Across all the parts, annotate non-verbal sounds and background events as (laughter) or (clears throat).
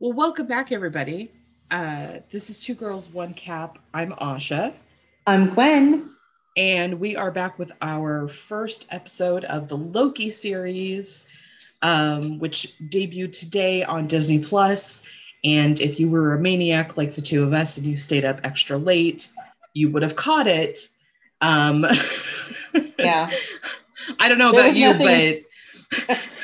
Well, welcome back, everybody. Uh, this is Two Girls, One Cap. I'm Asha, I'm Gwen. and we are back with our first episode of the Loki series, um, which debuted today on Disney Plus. And if you were a maniac like the two of us and you stayed up extra late, you would have caught it. Um, (laughs) Yeah. I don't know There about you, nothing- but (laughs)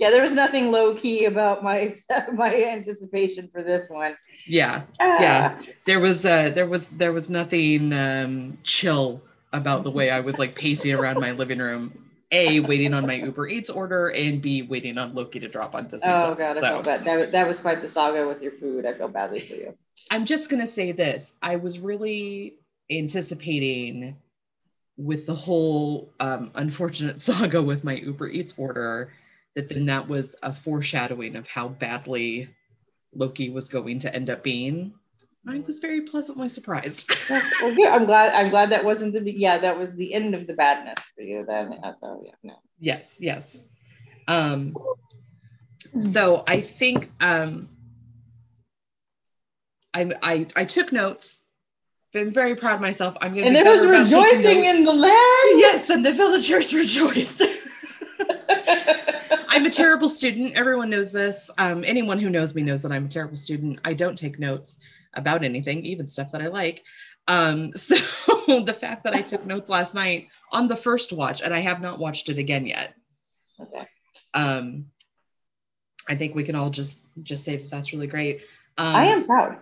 Yeah, there was nothing low key about my (laughs) my anticipation for this one. yeah, Yeah. there was uh, there was there was nothing um, chill about the way I was like pacing around my living room. A waiting on my Uber Eats order, and B waiting on Loki to drop on Disney. Oh Plus. god, I So- felt bad. That, that was quite the saga with your food. I feel badly for you. I'm just gonna say this. I was really anticipating with the whole um, unfortunate (laughs) saga with my Uber Eats order that then that was a foreshadowing of how badly Loki was going to end up being. I was very pleasantly surprised. (laughs) Well, yeah, I'm glad. I'm glad that wasn't the. Yeah, that was the end of the badness for you. Then, so yeah, no. yes, yes. Um, so I think um, I, I I took notes. I'm very proud of myself. I'm gonna. And there was better about taking rejoicing in the land. Yes, then the villagers (laughs) rejoiced. I'm a terrible student. Everyone knows this. Um, anyone who knows me knows that I'm a terrible student. I don't take notes about anything, even stuff that I like. Um, (laughs) so the fact that I took notes last night on the first watch, and I have not watched it again yet. okay. Um, I think we can all just just say that that's really great. Um, I am proud.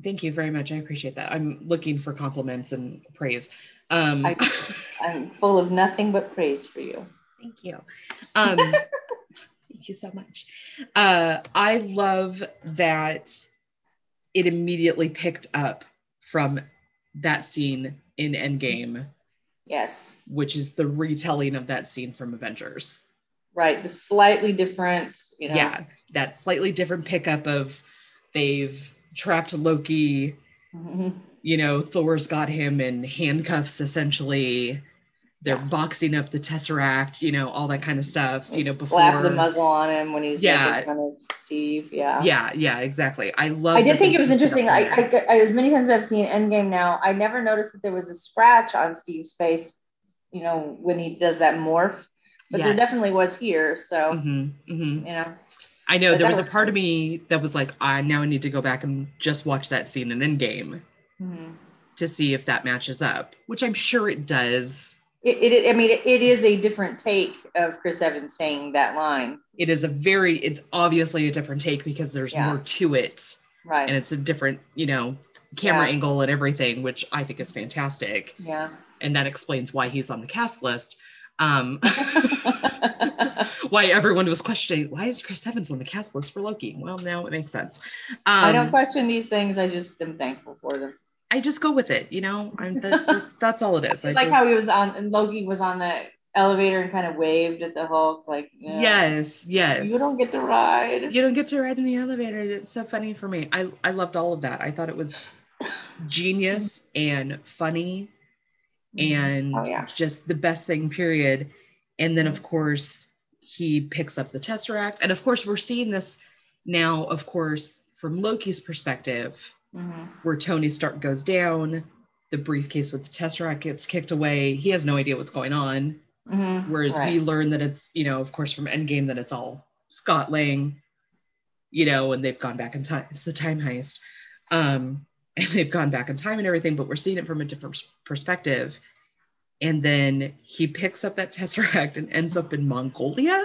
Thank you very much. I appreciate that. I'm looking for compliments and praise. Um, I- I'm full of nothing but praise for you. (laughs) Thank you. Um, (laughs) thank you so much. Uh, I love that it immediately picked up from that scene in Endgame, Yes. which is the retelling of that scene from Avengers. Right. The slightly different. You know. Yeah, that slightly different pickup of they've trapped Loki. Mhm. You know, Thor's got him in handcuffs essentially. They're boxing up the Tesseract, you know, all that kind of stuff. You know, before slap the muzzle on him when he's Yeah. of Steve. Yeah. Yeah, yeah, exactly. I love. I did think it was interesting. I, I. I, as many times as I've seen Endgame now, I never noticed that there was a scratch on Steve's face. You know, when he does that morph, but there definitely was here. So Mhm, mhm. you know, I know there that was a was part of me that was like, I now I need to go back and just watch that scene in Endgame Mhm. to see if that matches up, which I'm sure it does. It, it. I mean, it, it is a different take of Chris Evans saying that line, It is a very, it's obviously a different take because there's Yeah. more to it, right? and it's a different, you know, camera Yeah. angle and everything, which I think is fantastic, yeah. and that explains why he's on the cast list. Um, (laughs) (laughs) why everyone was questioning why is Chris Evans on the cast list for Loki? Well, now it makes sense. Um, I don't question these things. I just am thankful for them. I just go with it, you know. I'm that, (laughs) that's, that's all it is. I like just, how he was on, and Loki was on the elevator and kind of waved at the Hulk, like, you know, Yes, yes. you don't get to ride. you don't get to ride in the elevator. It's so funny for me. I I loved all of that. I thought it was (laughs) genius and funny mm-hmm. and Oh, yeah. just the best thing. Period. And then of course he picks up the tesseract, and of course we're seeing this now. Of course from Loki's perspective, Mhm. where Tony Stark goes down, the briefcase with the tesseract gets kicked away. He has no idea what's going on. Mhm. Whereas Right. we learn that it's, you know, of course, from Endgame that it's all Scott Lang, you know, and they've gone back in time. It's the time heist. Um, (laughs) and they've gone back in time and everything, but we're seeing it from a different perspective. And then he picks up that Tesseract and ends up in Mongolia.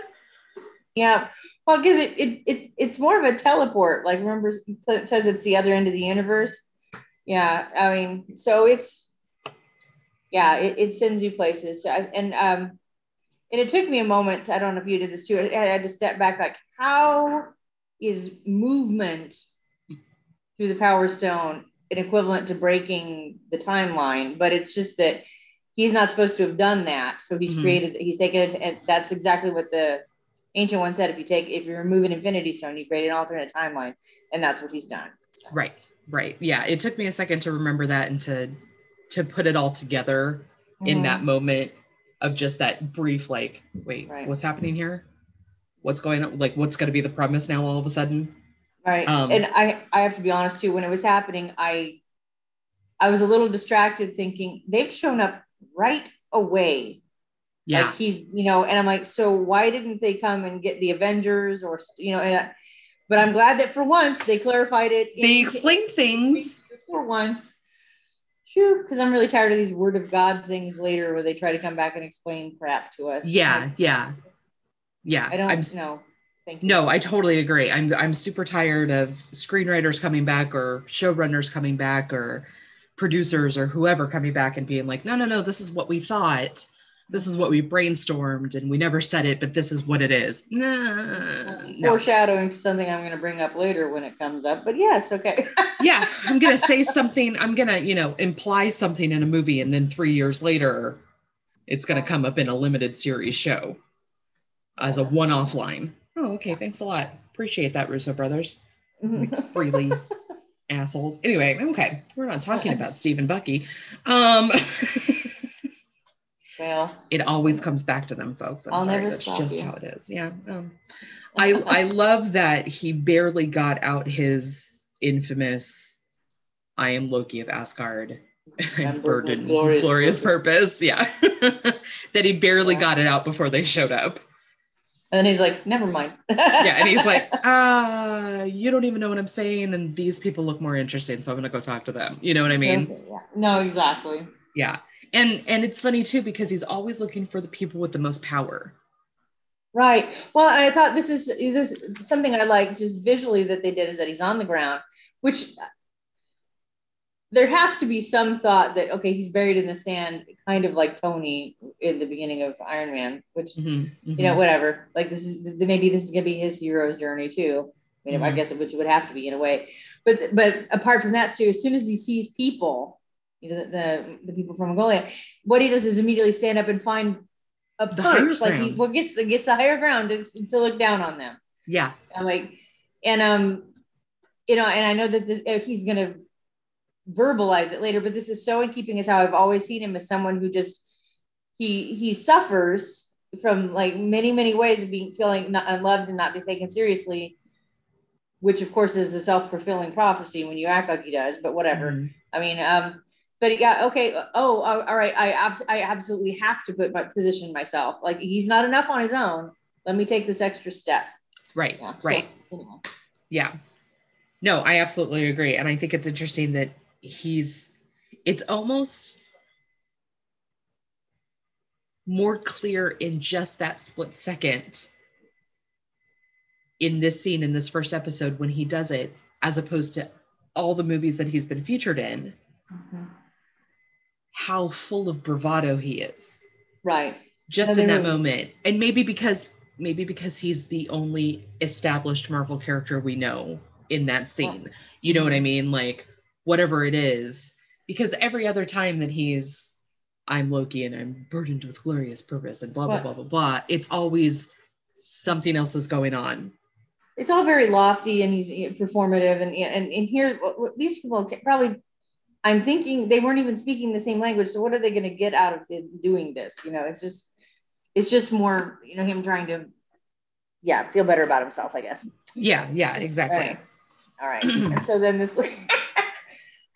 Yeah. Well, because it, it it's it's more of a teleport. Like remember, it says it's the other end of the universe. Yeah. I mean, so it's yeah, it, it sends you places. So I- and um, and it took me a moment. I don't know if you did this too. I had to step back. Like, how is movement through the Power Stone an equivalent to breaking the timeline? But it's just that he's not supposed to have done that. So he's Mhm. created. He's taken it. And that's exactly what the ancient one said. If you take, if you remove an Infinity Stone, you create an alternate timeline, and that's what he's done. So, Right, right. Yeah. It took me a second to remember that and to to put it all together in Mhm. that moment of just that brief, like, wait, Right. what's happening here? What's going on? Like, what's going to be the premise now all of a sudden? Right. Um, and I, I have to be honest too, when it was happening, I I was a little distracted thinking they've shown up right away. Yeah. Like he's, you know, and I'm like, so why didn't they come and get the Avengers or, you know, and, but I'm glad that for once they clarified it. They explained things. For once. Because I'm really tired of these word of God things later where they try to come back and explain crap to us. Yeah. Like, yeah. Yeah. I don't I'm, know. Thank you. No, I totally agree. I'm I'm super tired of screenwriters coming back or showrunners coming back or producers or whoever coming back and being like, no, no, no, this is what we thought. This is what we brainstormed and we never said it, but this is what it is. Nah, no. Foreshadowing to something I'm going to bring up later when it comes up, but yes, okay. (laughs) yeah, I'm going to say something, I'm going to, you know, imply something in a movie and then three years later, it's going to come up in a limited series show as a one off line. Oh, okay. Thanks a lot. Appreciate that, Russo brothers. Freely (laughs) assholes. Anyway, okay, we're not talking about Steve Bucky. Um, (laughs) well, it always comes back to them, folks. I'm I'll sorry, that's just you. how it is. Yeah. Um, I I (laughs) love that he barely got out his infamous "I am Loki of Asgard." I'm burdened glorious, glorious purpose. purpose. Yeah. (laughs) that he barely yeah. got it out before they showed up. And he's like, never mind. yeah. And he's like, uh, (laughs) you don't even know what I'm saying. And these people look more interesting. So I'm going to go talk to them. You know what I mean? Yeah. No, exactly. Yeah. And, and it's funny too, because he's always looking for the people with the most power. Right. Well, I thought this is this something I like just visually that they did is that he's on the ground, which there has to be some thought that okay he's buried in the sand kind of like tony in the beginning of iron man which mm-hmm, mm-hmm. you know whatever like this is maybe this is going to be his hero's journey too i mean mm-hmm. i guess it, which would have to be in a way but but apart from that too as soon as he sees people you know the, the, the people from mongolia what he does is immediately stand up and find a perch like he what gets the gets the higher ground to, to look down on them yeah I'm like and um you know and i know that this, he's gonna verbalize it later, but this is so in keeping as how I've always seen him as someone who just he he suffers from like many many ways of being feeling not unloved and not be taken seriously, which of course is a self fulfilling prophecy when you act like he does. But whatever. Mm-hmm. I mean, um, but yeah, okay. Oh, all right. I ab- I absolutely have to put my position myself. Like he's not enough on his own. Let me take this extra step. Right. Yeah, right. So, anyway. Yeah. No, I absolutely agree, and I think it's interesting that he's it's almost more clear in just that split second in this scene in this first episode when he does it as opposed to all the movies that he's been featured in mm-hmm. How full of bravado he is. Right. Just in that moment. And maybe because maybe because he's the only established marvel character we know in that scene. You know what i mean? Like whatever it is. Because every other time that he's i'm loki and i'm burdened with glorious purpose and blah blah blah blah blah it's always something else is going on. It's all very lofty and he's performative and and, and here these people probably i'm thinking they weren't even speaking the same language so what are they going to get out of doing this you know it's just it's just more you know him trying to yeah feel better about himself i guess yeah yeah exactly all right, all right. (clears throat) and so then this (laughs)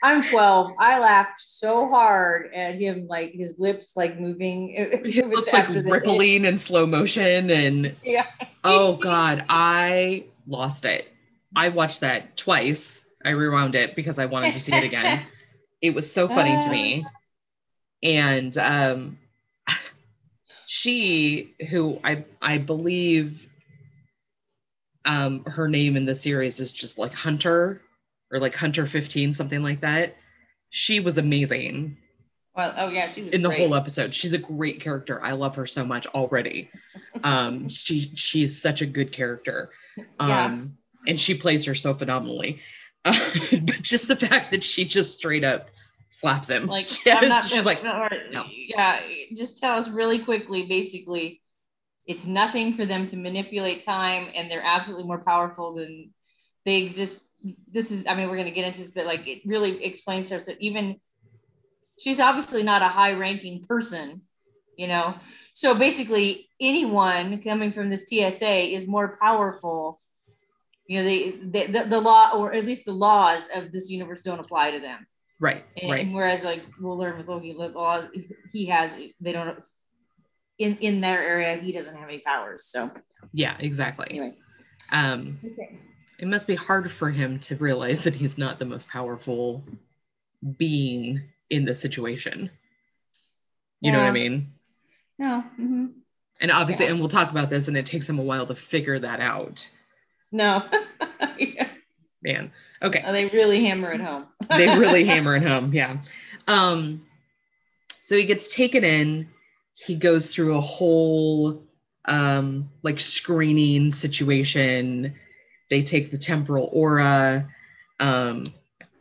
I'm 12. I laughed so hard at him, like his lips like moving. (laughs) His lips like rippling in slow motion, and yeah. oh god, I lost it. I watched that twice. I rewound it because I wanted to see it again. (laughs) it was so funny to me, and um, (laughs) she, who I I believe, um, her name in the series is just like Hunter or like Hunter 15, something like that. She was amazing. Well, oh yeah, she was in the great. whole episode. She's a great character. I love her so much already. (laughs) Um, she she's such a good character. Um, yeah. and she plays her so phenomenally. Uh, (laughs) but just the fact that she just straight up slaps him. Like (laughs) not, she's like, no. yeah, just tell us really quickly, basically. It's nothing for them to manipulate time, and they're absolutely more powerful than they exist this is, I mean, we're going to get into this, but like it really explains to us that even she's obviously not a high ranking person, you know? So basically, anyone coming from this TVA is more powerful you know they, they the, the law or at least the laws of this universe don't apply to them. Right and, right. and whereas like we'll learn with loki the laws he has they don't in in their area he doesn't have any powers so. Yeah exactly. Anyway. Um okay. it must be hard for him to realize that he's not the most powerful being in the situation. You know what i mean? No hmm and obviously Yeah. and we'll talk about this and it takes him a while to figure that out no. (laughs) Yeah. man. Okay. They really hammer it home. (laughs) They really (laughs) hammer it home. Yeah. Um so he gets taken in. He goes through a whole um like screening situation. They take the temporal aura. Um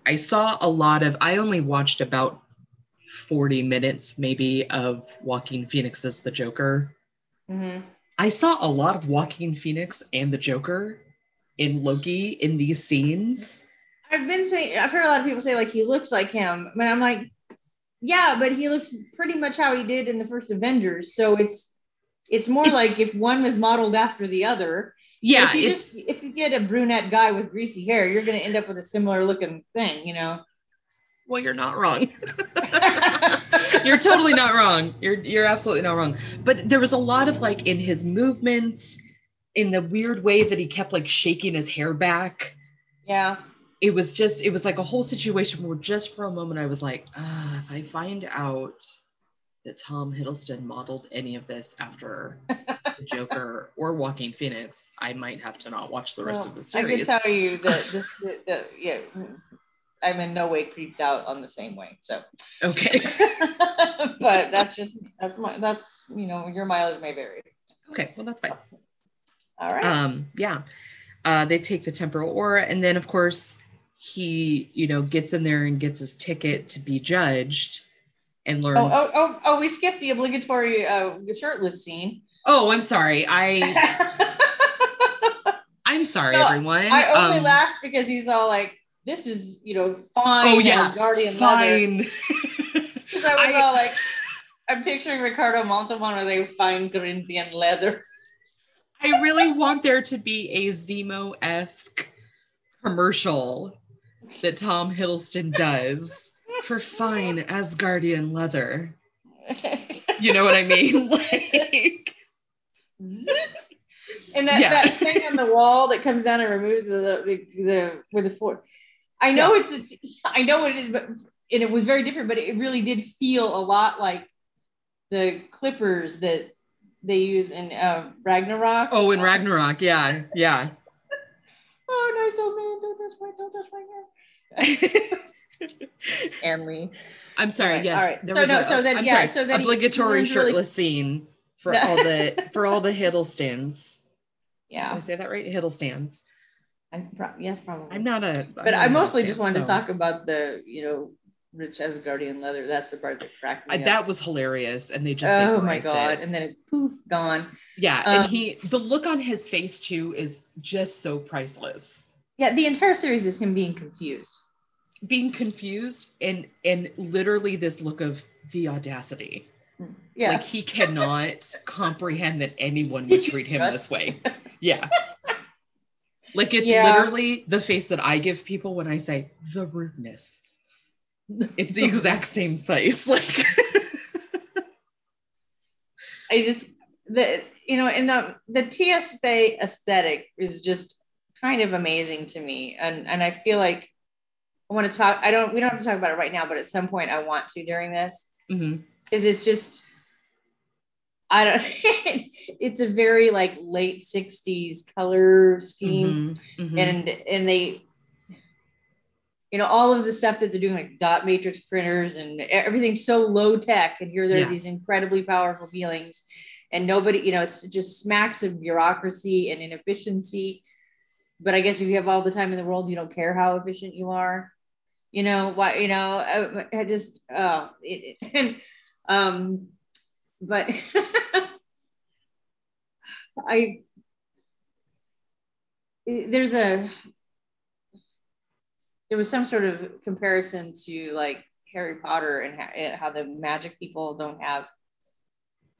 i saw a lot of i only watched about 40 minutes maybe of Joaquin as The Joker. Mhm. I saw a lot of Joaquin Phoenix and the Joker in Loki in these scenes. I've been saying, I've heard a lot of people say like he looks like him, but I'm like, yeah, but he looks pretty much how he did in the first Avengers. So it's it's more It's- like if one was modeled after the other. But Yeah, if you it's just if you get a brunette guy with greasy hair, you're gonna end up with a similar looking thing, you know. well, you're not wrong. (laughs) you're totally not wrong. You're you're absolutely not wrong. But there was a lot of like in his movements, in the weird way that he kept like shaking his hair back. yeah. It was just it was like a whole situation where just for a moment I was like, ah, if I find out that Tom Hiddleston modeled any of this after the (laughs) Joker or Joaquin Phoenix, I might have to not watch the rest Well, of the series. I can tell you that (laughs) this the, the yeah I'm in no way creeped out on the same way. So okay. (laughs) but that's just that's my that's you know your mileage may vary. Okay, well that's fine. All right. um yeah uh they take the temporal aura and then of course he you know gets in there and gets his ticket to be judged and learns oh, oh, oh, oh, we skipped the obligatory uh, shirtless scene. Oh, i'm sorry i I (laughs) i'm sorry No, everyone I only Um, laughed because he's all like, "This is you know fine." oh yeah Asgardian leather. fine (laughs) (laughs) Because I was I- all like, I'm picturing Ricardo Montalban with a fine Corinthian leather. I really want there to be a zemo-esque commercial that tom hiddleston does for fine asgardian leather. You know what i mean? (laughs) Like and that, Yeah. that thing on the wall that comes down and removes the the, the where the four. I know it's, it's I know what it is, but and it was very different, but it really did feel a lot like the clippers that they use in uh, Ragnarok. oh in ragnarok yeah yeah (laughs) Oh, nice old man! Don't touch my don't touch my hair. (laughs) and Lee. I'm sorry. Yes. alright. there So was no, a- so then- I'm yeah, sorry, so then obligatory learns really- shirtless scene for No. all the (laughs) for all the Hiddlestons. Yeah. Did I say that right? Hiddlestans. I pro- yes, probably. I'm not a. I'm but I a mostly just wanted to talk about the you know rich Asgardian leather. That's the part that cracked me I- up. that was hilarious, and they just oh my god! it. And then it poof gone. Yeah, and Um, he the look on his face too is just so priceless. Yeah, the entire series is him being confused. Being confused and and literally this look of the audacity. Yeah, Like he cannot (laughs) comprehend that anyone would treat him this way. (laughs) Yeah. Like it's Yeah. literally the face that I give people when I say the rudeness. It's the exact same face. (laughs) Like I just the you know, and the the TVA aesthetic is just kind of amazing to me, and and I feel like I want to talk. I don't. We don't have to talk about it right now, but at some point I want to during this because it's just. I don't. (laughs) it's a very like late '60s color scheme. Mhm. Mhm. and and they you know all of the stuff that they're doing like dot matrix printers and everything's so low tech and here there Yeah. are these incredibly powerful feelings. And nobody you know it's just smacks of bureaucracy and inefficiency. But i guess if you have all the time in the world you don't care how efficient you are. You know why you know i, I just uh it, it- (laughs) and um but (laughs) i there's a there was some sort of comparison to like Harry Potter and how, how the magic people don't have.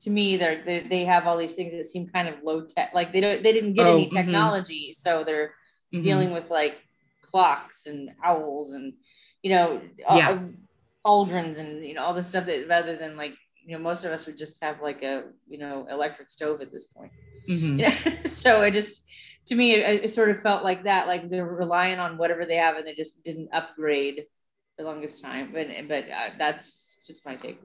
To me, they're, they they have all these things that seem kind of low tech. Like they don't they didn't get Oh, any mhm. technology, so they're mm-hmm. dealing with like clocks and owls and you know yeah. cauldrons and you know all this stuff that rather than like you know most of us would just have like a you know electric stove at this point mm-hmm. you (laughs) know? so it just to me it, it, sort of felt like that like they're relying on whatever they have and they just didn't upgrade the longest time but but uh, that's just my take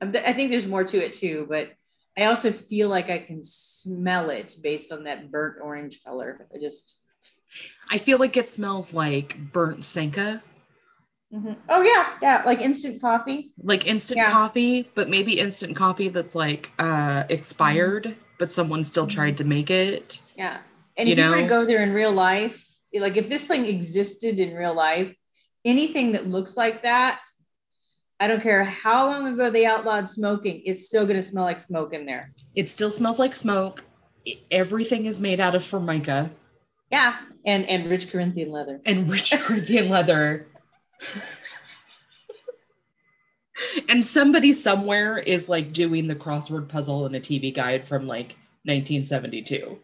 um, i think there's more to it too but i also feel like i can smell it based on that burnt orange color i just i feel like it smells like burnt Sanka Mm-hmm. Oh yeah, yeah, like instant coffee. Like instant yeah. coffee, but maybe instant coffee that's like uh expired, mm-hmm. but someone still tried to make it. Yeah. And you if know? you were to go there in real life, like if this thing existed in real life, anything that looks like that, I don't care how long ago they outlawed smoking, it's still going to smell like smoke in there. It still smells like smoke. Everything is made out of formica. Yeah, and and rich Corinthian leather. And rich Corinthian leather. (laughs) and somebody somewhere is like doing the crossword puzzle in a TV guide from like 1972.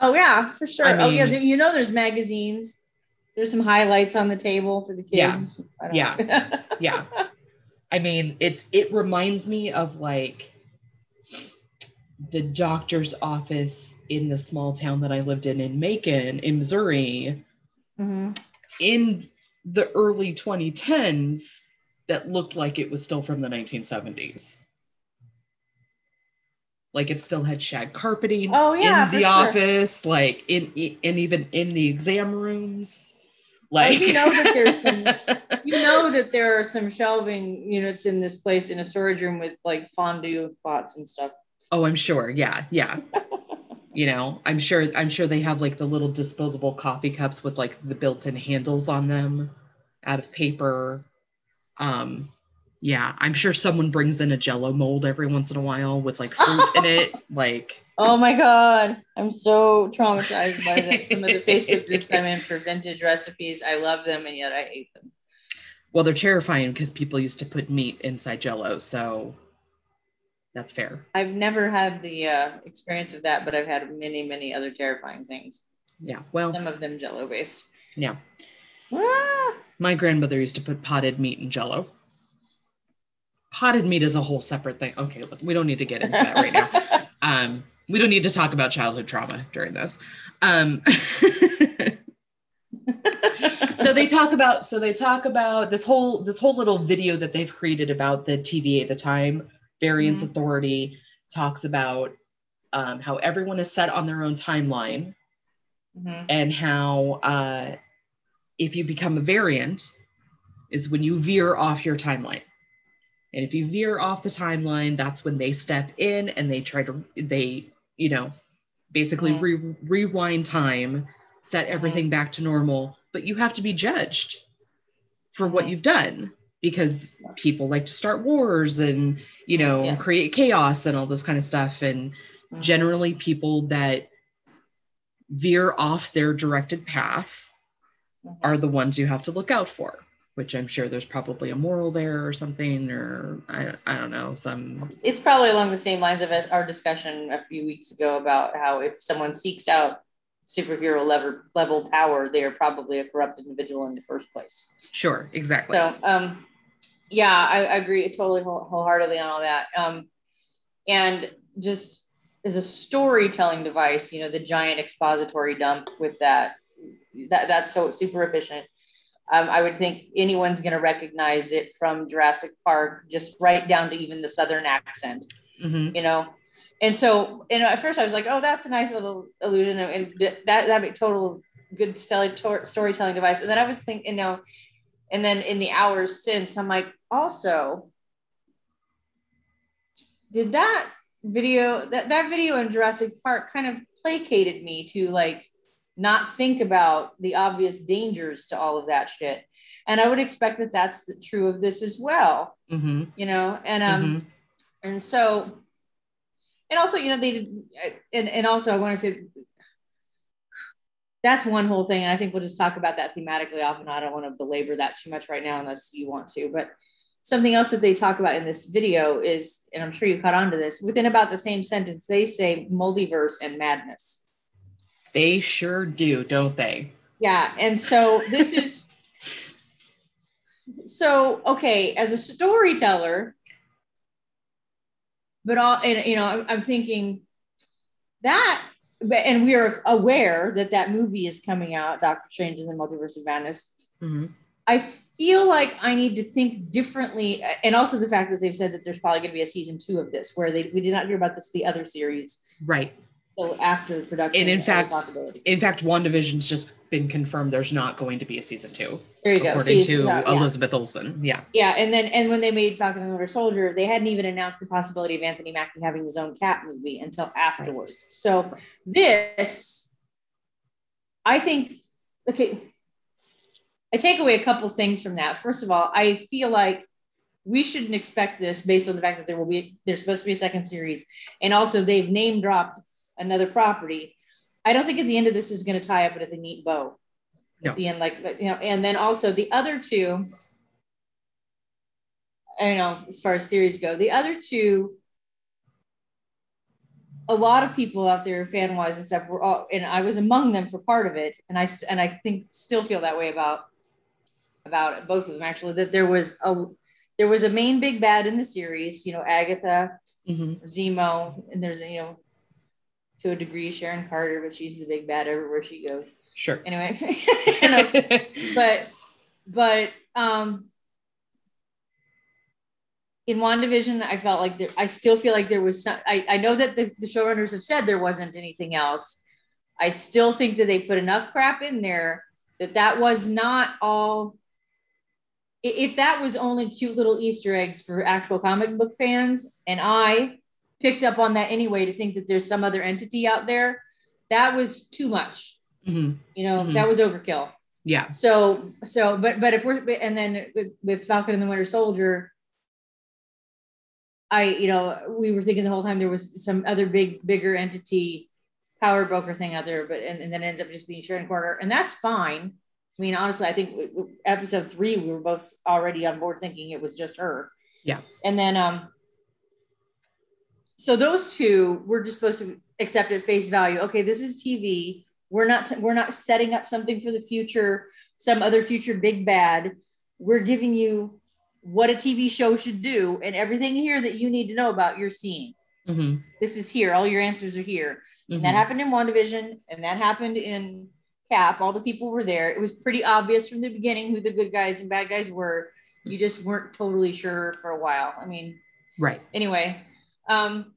Oh yeah, for sure. I mean, oh yeah, you know there's magazines. There's some highlights on the table for the kids. Yeah. Yeah. (laughs) yeah. I mean, it's it reminds me of like the doctor's office in the small town that I lived in in Macon, in Missouri. Mm-hmm. In the early 2010s that looked like it was still from the 1970s. Like it still had shag carpeting oh, yeah, in the office, sure. like in, in and even in the exam rooms. Like you know that there's some (laughs) you know that there are some shelving units in this place in a storage room with like fondue pots and stuff. Oh, I'm sure. Yeah, yeah. (laughs) you know i'm sure i'm sure they have like the little disposable coffee cups with like the built-in handles on them out of paper um yeah i'm sure someone brings in a jello mold every once in a while with like fruit in it (laughs) like oh my god i'm so traumatized by that some of the facebook groups i'm in for vintage recipes i love them and yet i hate them well they're terrifying because people used to put meat inside jello so that's fair. I've never had the uh, experience of that, but I've had many, many other terrifying things. Yeah. Well, some of them jello based. Yeah. Ah! My grandmother used to put potted meat in jello. Potted meat is a whole separate thing. Okay, look, we don't need to get into that right now. (laughs) Um, we don't need to talk about childhood trauma during this. Um, (laughs) so they talk about so they talk about this whole this whole little video that they've created about the TVA the time variance mm-hmm. authority talks about um, how everyone is set on their own timeline mm-hmm. and how uh, if you become a variant is when you veer off your timeline and if you veer off the timeline that's when they step in and they try to they you know basically mm-hmm. re- rewind time set everything back to normal but you have to be judged for what you've done because people like to start wars and you know yeah. create chaos and all this kind of stuff and mm-hmm. generally people that veer off their directed path mm-hmm. are the ones you have to look out for which i'm sure there's probably a moral there or something or i, I don't know some it's probably along the same lines of our discussion a few weeks ago about how if someone seeks out superhero level level power, they are probably a corrupt individual in the first place. Sure, exactly. So, um, yeah, I, I agree totally wholeheartedly on all that. Um, and just as a storytelling device, you know, the giant expository dump with that, that that's so super efficient. Um, I would think anyone's going to recognize it from Jurassic Park, just right down to even the Southern accent, mm-hmm. you know. And so, you know, at first I was like, "Oh, that's a nice little illusion," and that that be total good storytelling device. And then I was thinking, you know, and then in the hours since, I'm like, also, did that video that that video in Jurassic Park kind of placated me to like not think about the obvious dangers to all of that shit. And I would expect that that's the, true of this as well. Mm-hmm. You know, and um, mm-hmm. and so, and also, you know, they and and also I want to say that's one whole thing. And I think we'll just talk about that thematically often. I don't want to belabor that too much right now unless you want to. But something else that they talk about in this video is, and I'm sure you caught on to this, within about the same sentence, they say multiverse and madness. They sure do, don't they? Yeah. And so this is so okay, as a storyteller, but all and you know, I'm thinking that and we are aware that that movie is coming out, Doctor Strange in the Multiverse of Madness. Mm-hmm. I feel like I need to think differently, and also the fact that they've said that there's probably going to be a season two of this, where they we did not hear about this the other series. Right. So after production, And in fact, in fact, WandaVision's just been confirmed. There's not going to be a season two, there you go. according See, to yeah, yeah. Elizabeth Olsen. Yeah. Yeah, and then and when they made Falcon and the Winter Soldier, they hadn't even announced the possibility of Anthony Mackie having his own cat movie until afterwards. So this, I think, okay, I take away a couple things from that. First of all, I feel like we shouldn't expect this based on the fact that there will be there's supposed to be a second series, and also they've name dropped another property. I don't think at the end of this is going to tie up with a neat bow. No. At the end, like you know, and then also the other two. I don't know as far as theories go. The other two, a lot of people out there, fan wise and stuff, were all, and I was among them for part of it, and I st- and I think still feel that way about about it, both of them actually. That there was a there was a main big bad in the series, you know, Agatha, Mhm. Zemo, and there's you know, to a degree, Sharon Carter, but she's the big bad everywhere she goes. Sure. Anyway, you (laughs) know, but but um in WandaVision, I felt like there, I still feel like there was some I, I know that the, the showrunners have said there wasn't anything else. I still think that they put enough crap in there that that was not all if that was only cute little Easter eggs for actual comic book fans, and I picked up on that anyway to think that there's some other entity out there, that was too much. Mhm. You know, Mhm. that was overkill Yeah. so so but but if we're and then with, with falcon and the winter soldier i you know we were thinking the whole time there was some other big bigger entity power broker thing out there but and, and then ends up just being sharon carter and that's fine i mean honestly i think episode three we were both already on board thinking it was just her Yeah. and then um so those two we're just supposed to accept at face value. Okay this is tv we're not we're not setting up something for the future some other future big bad. We're giving you what a tv show should do and everything here that you need to know about you're seeing Mhm. this is here. All your answers are here. And Mhm. that happened in WandaVision and that happened in cap. All the people were there. It was pretty obvious from the beginning who the good guys and bad guys were. You just weren't totally sure for a while. I mean Right. anyway um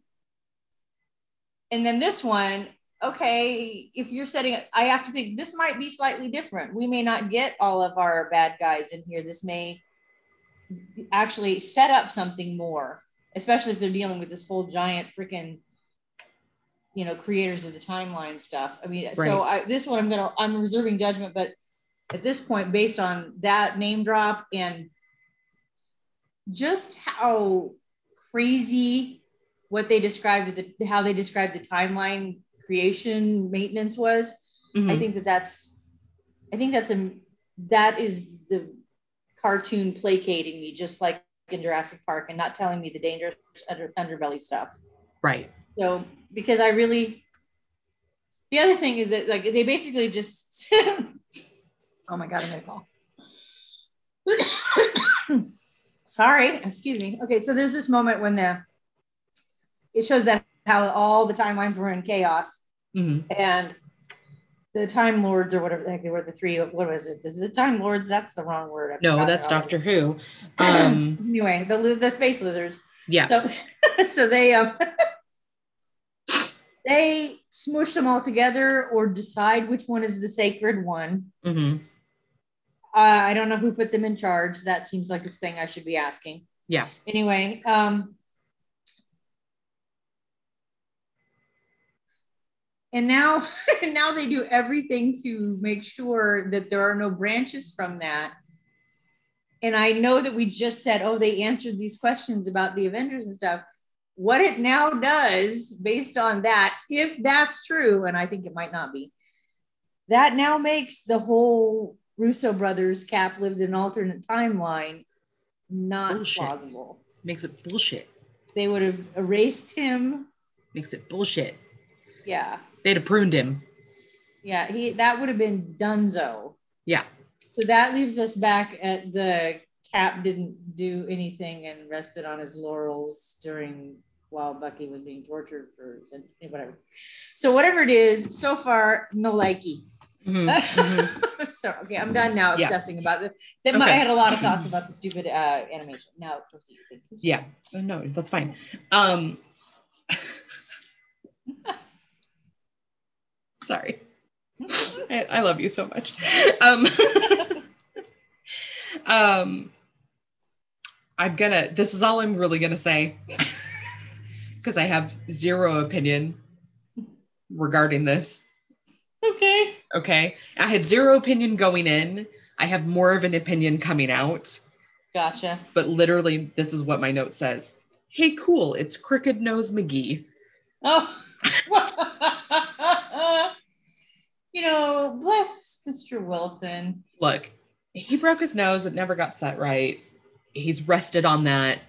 and then this one okay if you're setting i have to think this might be slightly different. We may not get all of our bad guys in here. This may actually set up something more especially if they're dealing with this whole giant freaking you know creators of the timeline stuff. I mean so I, this one i'm gonna i'm reserving judgment but at this point based on that name drop and just how crazy what they described the how they described the timeline creation maintenance was i Mhm. think that that's i think that's a that is the cartoon placating me just like in jurassic park and not telling me the dangerous under, underbelly stuff Right. so because i really the other thing is that like they basically just (laughs) oh my god i'm gonna call (coughs) sorry excuse me okay so there's this moment when the it shows that how all the timelines were in chaos Mhm. and the time lords or whatever the heck they were the three what was it is the time lords that's the wrong word I No, that's. Doctor Who. (clears throat) Um, anyway the the space lizards yeah. so (laughs) so they um (laughs) they smush them all together or decide which one is the sacred one Mhm. uh, i don't know who put them in charge that seems like a thing i should be asking Yeah. anyway um and now (laughs) now they do everything to make sure that there are no branches from that and i know that we just said oh they answered these questions about the avengers and stuff what it now does based on that if that's true and i think it might not be that now makes the whole russo brothers cap lived in an alternate timeline not Bullshit. plausible Makes it bullshit. they would have erased him Makes it bullshit. yeah They'd have pruned him. Yeah, he that would have been Dunzo. Yeah. So that leaves us back at the Cap didn't do anything and rested on his laurels during while Bucky was being tortured for whatever. So whatever it is, so far no likey. Mm-hmm, mm-hmm. (laughs) so okay, I'm done now yeah. obsessing about it. Then okay. I had a lot of (clears throat) thoughts about the stupid uh, animation. Now proceed. Yeah, oh, no, that's fine. Um, (laughs) sorry, I, I, love you so much. Um, (laughs) um, I'm gonna. This is all I'm really gonna say (laughs) because I have zero opinion regarding this. Okay. Okay. I had zero opinion going in. I have more of an opinion coming out. Gotcha. But literally, this is what my note says. Hey, cool. It's Crooked Nose McGee. Oh. (laughs) you know, bless Mr. Wilson. Look, he broke his nose. It never got set right. He's rested on that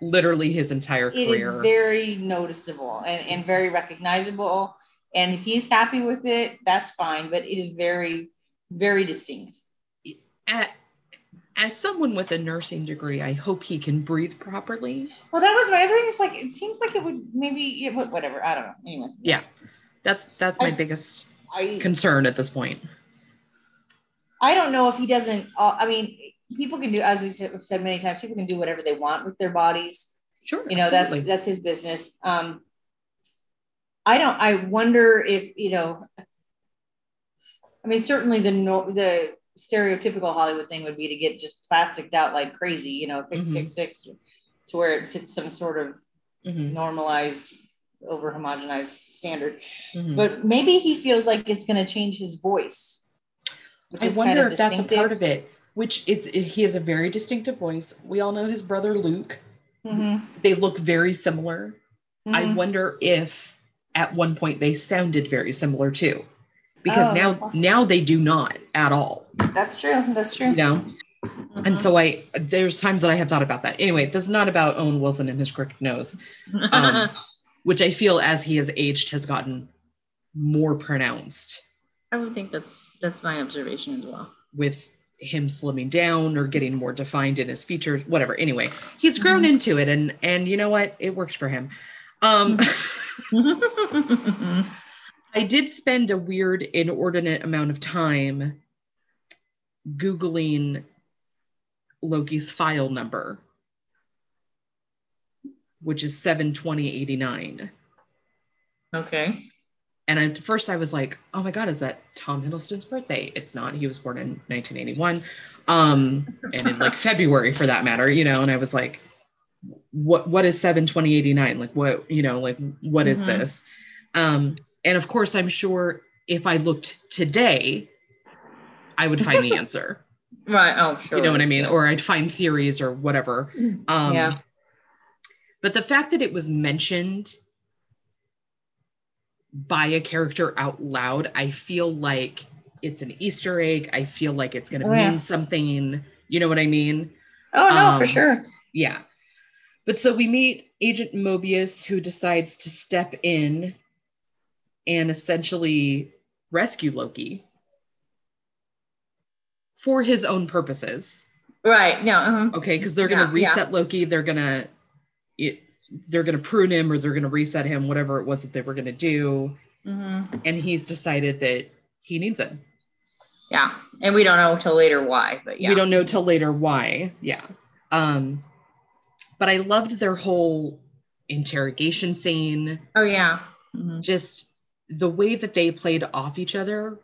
literally his entire career. It is very noticeable and, and very recognizable. And if he's happy with it, that's fine. But it is very, very distinct. At, as someone with a nursing degree, I hope he can breathe properly. Well, that was my other thing. Is like it seems like it would maybe whatever. I don't know. Anyway. Yeah, that's that's my I, biggest I, concern at this point. I don't know if he doesn't. Uh, I mean, people can do, as we've said many times, people can do whatever they want with their bodies. Sure. You know, absolutely. that's that's his business. Um, I don't. I wonder if you know. I mean, certainly the the stereotypical Hollywood thing would be to get just plasticed out like crazy. You know, fix, mm-hmm. fix, fix, to where it fits some sort of mm-hmm. normalized, over homogenized standard. Mm-hmm. But maybe he feels like it's going to change his voice. I wonder kind of if that's a part of it. Which is he has a very distinctive voice. We all know his brother Luke. Mm-hmm. They look very similar. I mm-hmm. wonder if at one point they sounded very similar too because oh, now now they do not at all that's true that's true you know mm-hmm. and so i there's times that i have thought about that anyway this is not about owen wilson and his crooked nose (laughs) um, which i feel as he has aged has gotten more pronounced. I would think that's that's my observation as well. With him slimming down or getting more defined in his features whatever. Anyway he's grown mm-hmm. into it and and you know what? It works for him. Um mm-hmm. (laughs) I did spend a weird, inordinate amount of time Googling Loki's file number, which is 72089. Okay. And at first I was like, oh my God, is that Tom Hiddleston's birthday? It's not. He was born in 1981. Um, and in like (laughs) February for that matter, you know, and I was like, what what is 72089? like what you know like what mm-hmm. is this um and of course i'm sure if i looked today i would find the (laughs) answer right oh sure you know what i mean yes. or i'd find theories or whatever um yeah but the fact that it was mentioned by a character out loud i feel like it's an easter egg i feel like it's going to oh, mean yeah. something you know what i mean oh no um, for sure yeah but so we meet Agent Mobius, who decides to step in and essentially rescue Loki for his own purposes. Right. No. Uh-huh. Okay, because they're gonna yeah, reset yeah. Loki. They're gonna it, they're gonna prune him or they're gonna reset him, whatever it was that they were gonna do. Mm-hmm. And he's decided that he needs it. Yeah, and we don't know till later why, but yeah, we don't know till later why. Yeah. Um, but I loved their whole interrogation scene. Oh yeah. Mm-hmm. Just the way that they played off each other,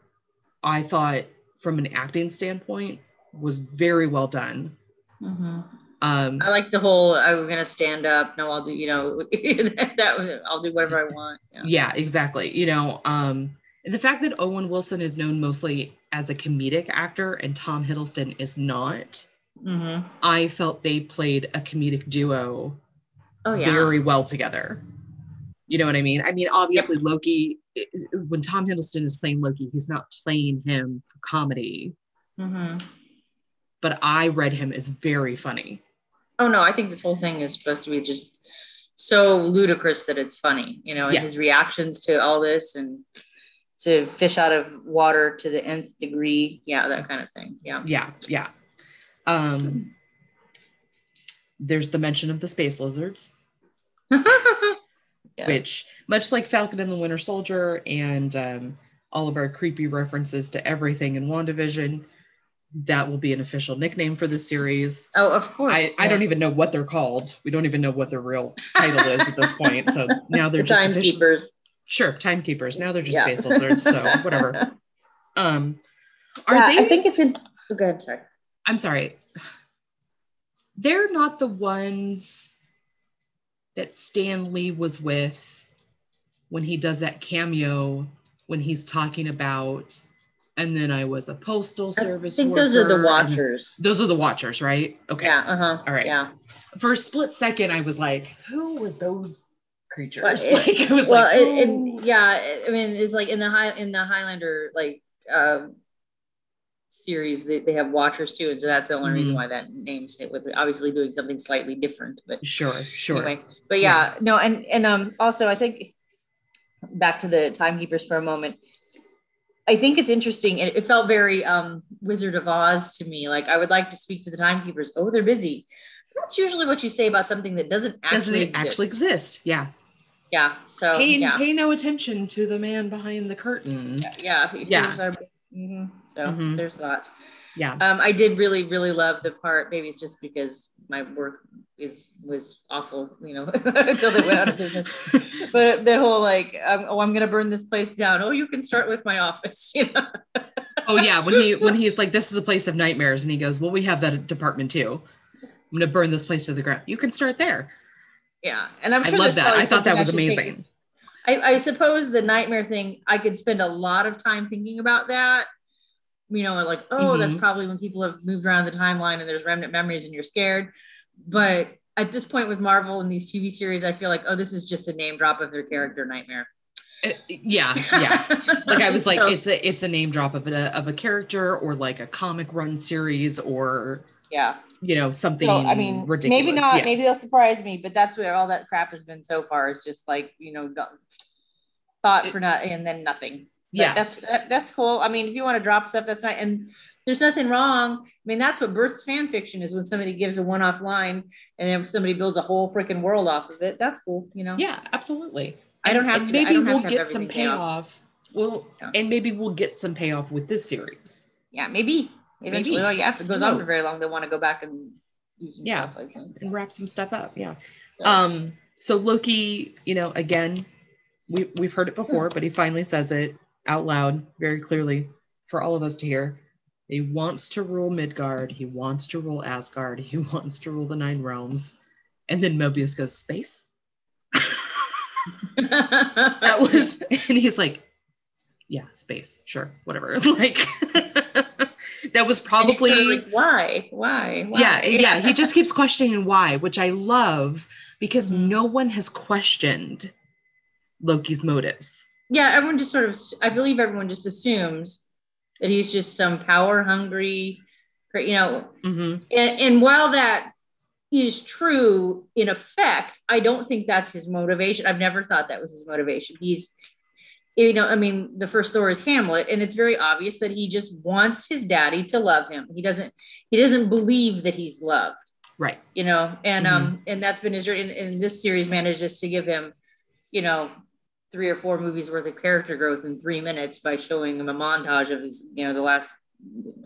I thought from an acting standpoint was very well done. Mm-hmm. Um, I like the whole I'm gonna stand up. No, I'll do, you know, (laughs) that I'll do whatever I want. Yeah. yeah, exactly. You know, um, the fact that Owen Wilson is known mostly as a comedic actor and Tom Hiddleston is not, mm-hmm. I felt they played a comedic duo oh, yeah. very well together. You know what I mean? I mean, obviously, yep. Loki, when Tom Hiddleston is playing Loki, he's not playing him for comedy. Mm-hmm. But I read him as very funny. Oh, no, I think this whole thing is supposed to be just so ludicrous that it's funny, you know, and yeah. his reactions to all this. And to fish out of water to the nth degree. Yeah, that kind of thing. Yeah. Yeah, yeah. Um, there's the mention of the space lizards, (laughs) which, much like Falcon and the Winter Soldier and um, all of our creepy references to everything in WandaVision, that will be an official nickname for the series. Oh, of course. I, I don't even know what they're called. We don't even know what their real title is at this point. So now they're the just official- timekeepers. Sure, timekeepers. Now they're just Yeah. space lizards. So (laughs) whatever. Um, are Yeah, they? I think it's in. Oh, go ahead. Sorry. I'm sorry. They're not the ones that Stan Lee was with when he does that cameo when he's talking about, and then I was a postal service. I think those are the Watchers. Those are the Watchers, right? Okay. Yeah. Uh huh. All right. Yeah. For a split second, I was like, "Who were those creatures?" Well, (laughs) it- like, I was well, like, it, yeah. I mean, it's like in the high in the Highlander like um, series, they, they have Watchers too, and so that's the only reason Mhm. why that name's it. With obviously doing something slightly different, but Sure, sure. anyway but yeah, no and and um also i think back to the timekeepers for a moment i think it's interesting it, it felt very um wizard of oz to me like i would like to speak to the timekeepers oh they're busy that's usually what you say about something that doesn't actually Doesn't exist. actually exist? Yeah. yeah so pay, yeah pay no attention to the man behind the curtain. yeah Yeah. here's our- mhm, so Mhm. there's that Yeah. um i did really really love the part maybe it's just because my work is was awful you know (laughs) until they went out of business but the whole like um, oh i'm gonna burn this place down oh you can start with my office (laughs) you know oh yeah, when he when he's like, "This is a place of nightmares," and he goes, "Well, we have that department too. I'm gonna burn this place to the ground. You can start there." yeah and i'm I sure love that. I thought that was I amazing. I, I suppose the nightmare thing i could spend a lot of time thinking about that you know like oh that's Mhm. probably when people have moved around the timeline and there's remnant memories and you're scared but at this point with marvel and these tv series i feel like oh this is just a name drop of their character nightmare Uh, yeah, yeah. (laughs) Like I was like, it's a it's a name drop of a of a character or like a comic run series or yeah you know something. So I mean, ridiculous. maybe not. Yeah. Maybe they'll surprise me, but that's where all that crap has been so far. Is just like you know, thought for not and then nothing. Yeah, that's that, that's cool. I mean, if you want to drop stuff, that's not. And there's nothing wrong. I mean, that's what births fan fiction is when somebody gives a one-off line and then somebody builds a whole freaking world off of it. That's cool. You know. Yeah, absolutely. I don't have and to- Maybe we'll to get some payoff. Well, Yeah. and maybe we'll get some payoff with this series. Yeah. Maybe. Eventually, Maybe. oh yeah, if it goes on for very long, they want to go back and do some Yeah. stuff. I think. and wrap some stuff up. Yeah. So- Um, so Loki, you know, again, we we've heard it before, but he finally says it out loud very clearly for all of us to hear. He wants to rule Midgard. He wants to rule Asgard. He (laughs) wants to rule the Nine Realms. And then Mobius goes, Space? that (laughs) was, and he's like, Yeah, space. Sure, whatever. (laughs) Like, that was probably sort of like why, why, why? yeah, yeah. He just keeps questioning why, which I love because Mhm. no one has questioned Loki's motives. yeah everyone just sort of i believe everyone just assumes that he's just some power hungry you know. Hmm and, and while that is true in effect i don't think that's his motivation. I've never thought that was his motivation. He's you know i mean the first Thor is hamlet and it's very obvious that he just wants his daddy to love him. He doesn't he doesn't believe that he's loved. Right. you know and um and that's been his and, and this series manages to give him you know three or four movies worth of character growth in three minutes by showing him a montage of his you know the last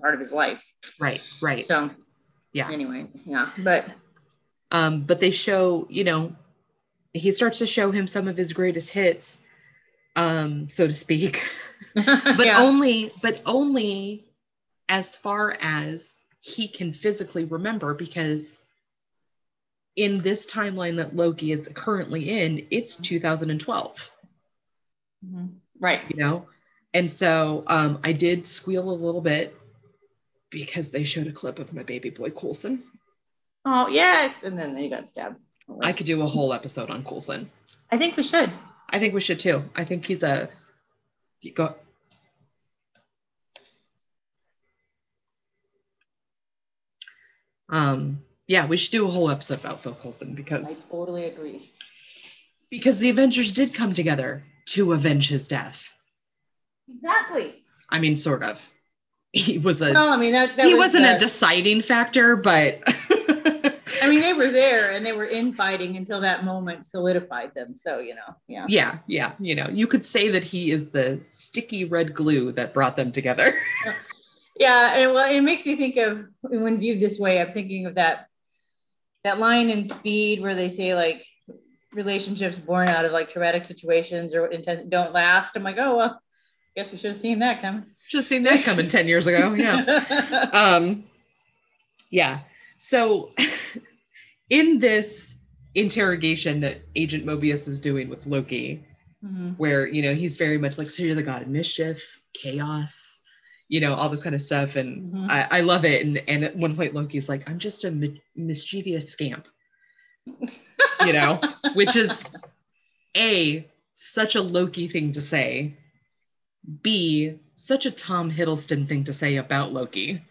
part of his life Right. Right. so Yeah. anyway yeah but um, but they show, you know, he starts to show him some of his greatest hits, um, so to speak. (laughs) but yeah. only, but only as far as he can physically remember, because in this timeline that Loki is currently in, it's 2012. Mhm. right. You know? And so um i did squeal a little bit because they showed a clip of my baby boy coulson. Oh yes. And then he got stabbed. I could do a whole episode on coulson. I think we should. I think we should too. I think he's a you go um yeah we should do a whole episode about phil coulson because i totally agree. because the avengers did come together to avenge his death exactly. I mean, sort of. He was a Well, I mean that, that he was wasn't the- a deciding factor, but (laughs) I mean, they were there and they were infighting until that moment solidified them. So you know, yeah. yeah, yeah, you know, you could say that he is the sticky red glue that brought them together. (laughs) Yeah, and well, it makes me think of when viewed this way. I'm thinking of that that line in Speed where they say like relationships born out of like traumatic situations or intense don't last. I'm like, oh well, I guess we should have seen that coming. Just seen that coming 10 years ago. Yeah. (laughs) um yeah so (laughs) in this interrogation that agent mobius is doing with loki Mhm. where you know he's very much like so you're the god of mischief chaos you know all this kind of stuff and Mhm. I, I love it and and at one point loki's like i'm just a mi- mischievous scamp you know which is a such a loki thing to say b such a tom hiddleston thing to say about loki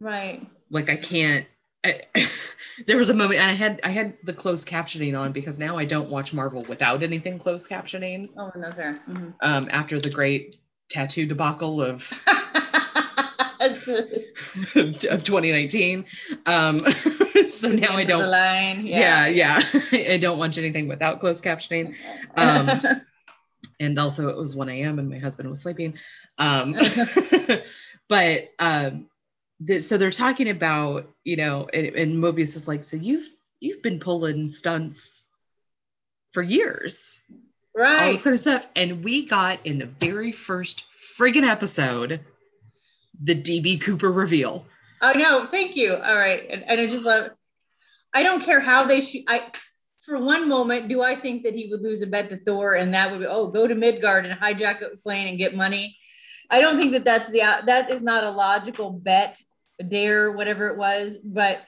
Right. like i can't I, (laughs) there was a moment and i had i had the closed captioning on because now i don't watch marvel without anything closed captioning Oh no, fair. Mhm. um after the great tattoo debacle of (laughs) (laughs) of 2019 um (laughs) so now i end of the don't line. yeah. Yeah, (laughs) i don't watch anything without closed captioning. Um, and also it was 1 a.m and my husband was sleeping. Um but um th- so they're talking about you know and, and mobius is like so you've you've been pulling stunts for years. All right. this kind of stuff. And we got in the very first friggin episode the db cooper reveal Oh no, thank you. All right, and, and I just love. I don't care how they shoot. I, for one moment, do I think that he would lose a bet to Thor, and that would be oh, go to Midgard and hijack a plane and get money? I don't think that that's the that is not a logical bet, dare, whatever it was. But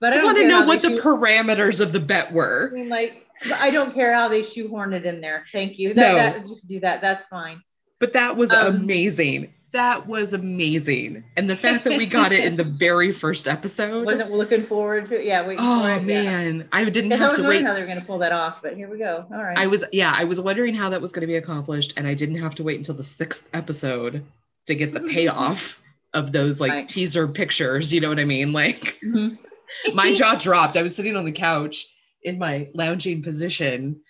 but I i don't want to know what the parameters of the bet were. I mean, like I don't care how they shoehorn it in there. Thank you. No. That, that just do that. That's fine. but that was Um, amazing that was amazing and the fact that we got it in the (laughs) very first episode Wasn't looking forward to it. Yeah, waiting Oh it. yeah. man, I didn't Because I have was to wondering wait. how they were going to pull that off, but here we go. All right. I was yeah, I was wondering how that was going to be accomplished, and I didn't have to wait until the sixth episode to get the payoff (laughs) of those like Right. teaser pictures. You know what I mean? Like Mhm. my jaw (laughs) dropped. I was sitting on the couch in my lounging position,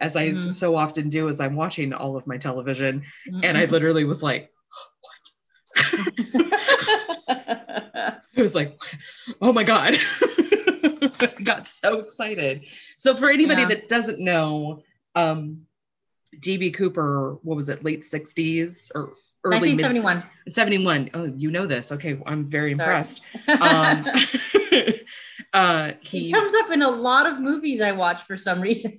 as I Mhm. so often do as I'm watching all of my television, Mm-hmm. and I literally was like, (laughs) I was like, oh my God. (laughs) Got so excited. So for anybody Yeah. that doesn't know, um, DB Cooper, what was it, late 60s or early mid 1971. 71. Oh, you know this. Okay, I'm very Sorry. impressed. (laughs) Um, uh, he he, comes up in a lot of movies I watch for some reason.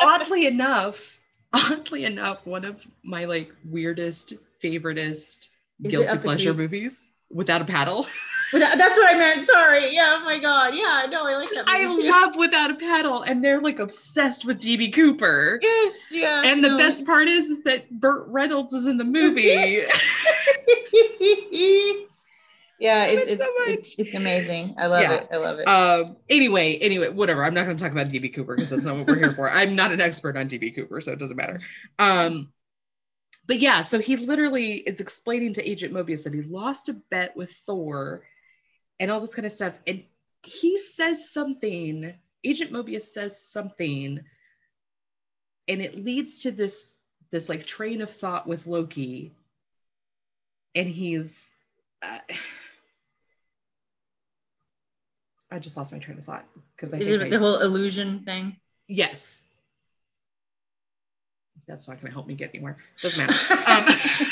oddly enough, oddly enough, one of my like weirdest, favoritist, it guilty pleasure movies without a paddle. (laughs) That- that's what I meant. Sorry. Yeah. Oh my God. Yeah. No. I like that. I too. love Without a Paddle, and they're like obsessed with DB Cooper. Yes. Yeah. And the no. best part is, is that Burt Reynolds is in the movie. (laughs) (laughs) yeah. It's it's, so it's it's amazing. I love Yeah. it. I love it. um, anyway, anyway, whatever. I'm not going to talk about DB Cooper because that's not what we're here for. I'm not an expert on DB Cooper, so it doesn't matter. Um, but yeah, so he literally is explaining to Agent Mobius that he lost a bet with Thor and all this kind of stuff. And he says something, Agent Mobius says something, and it leads to this this like train of thought with Loki. And he's uh, (sighs) I just lost my train of thought because I Is think it the whole illusion thing? yes. That's not going to help me get anywhere. Doesn't (laughs) matter. Um,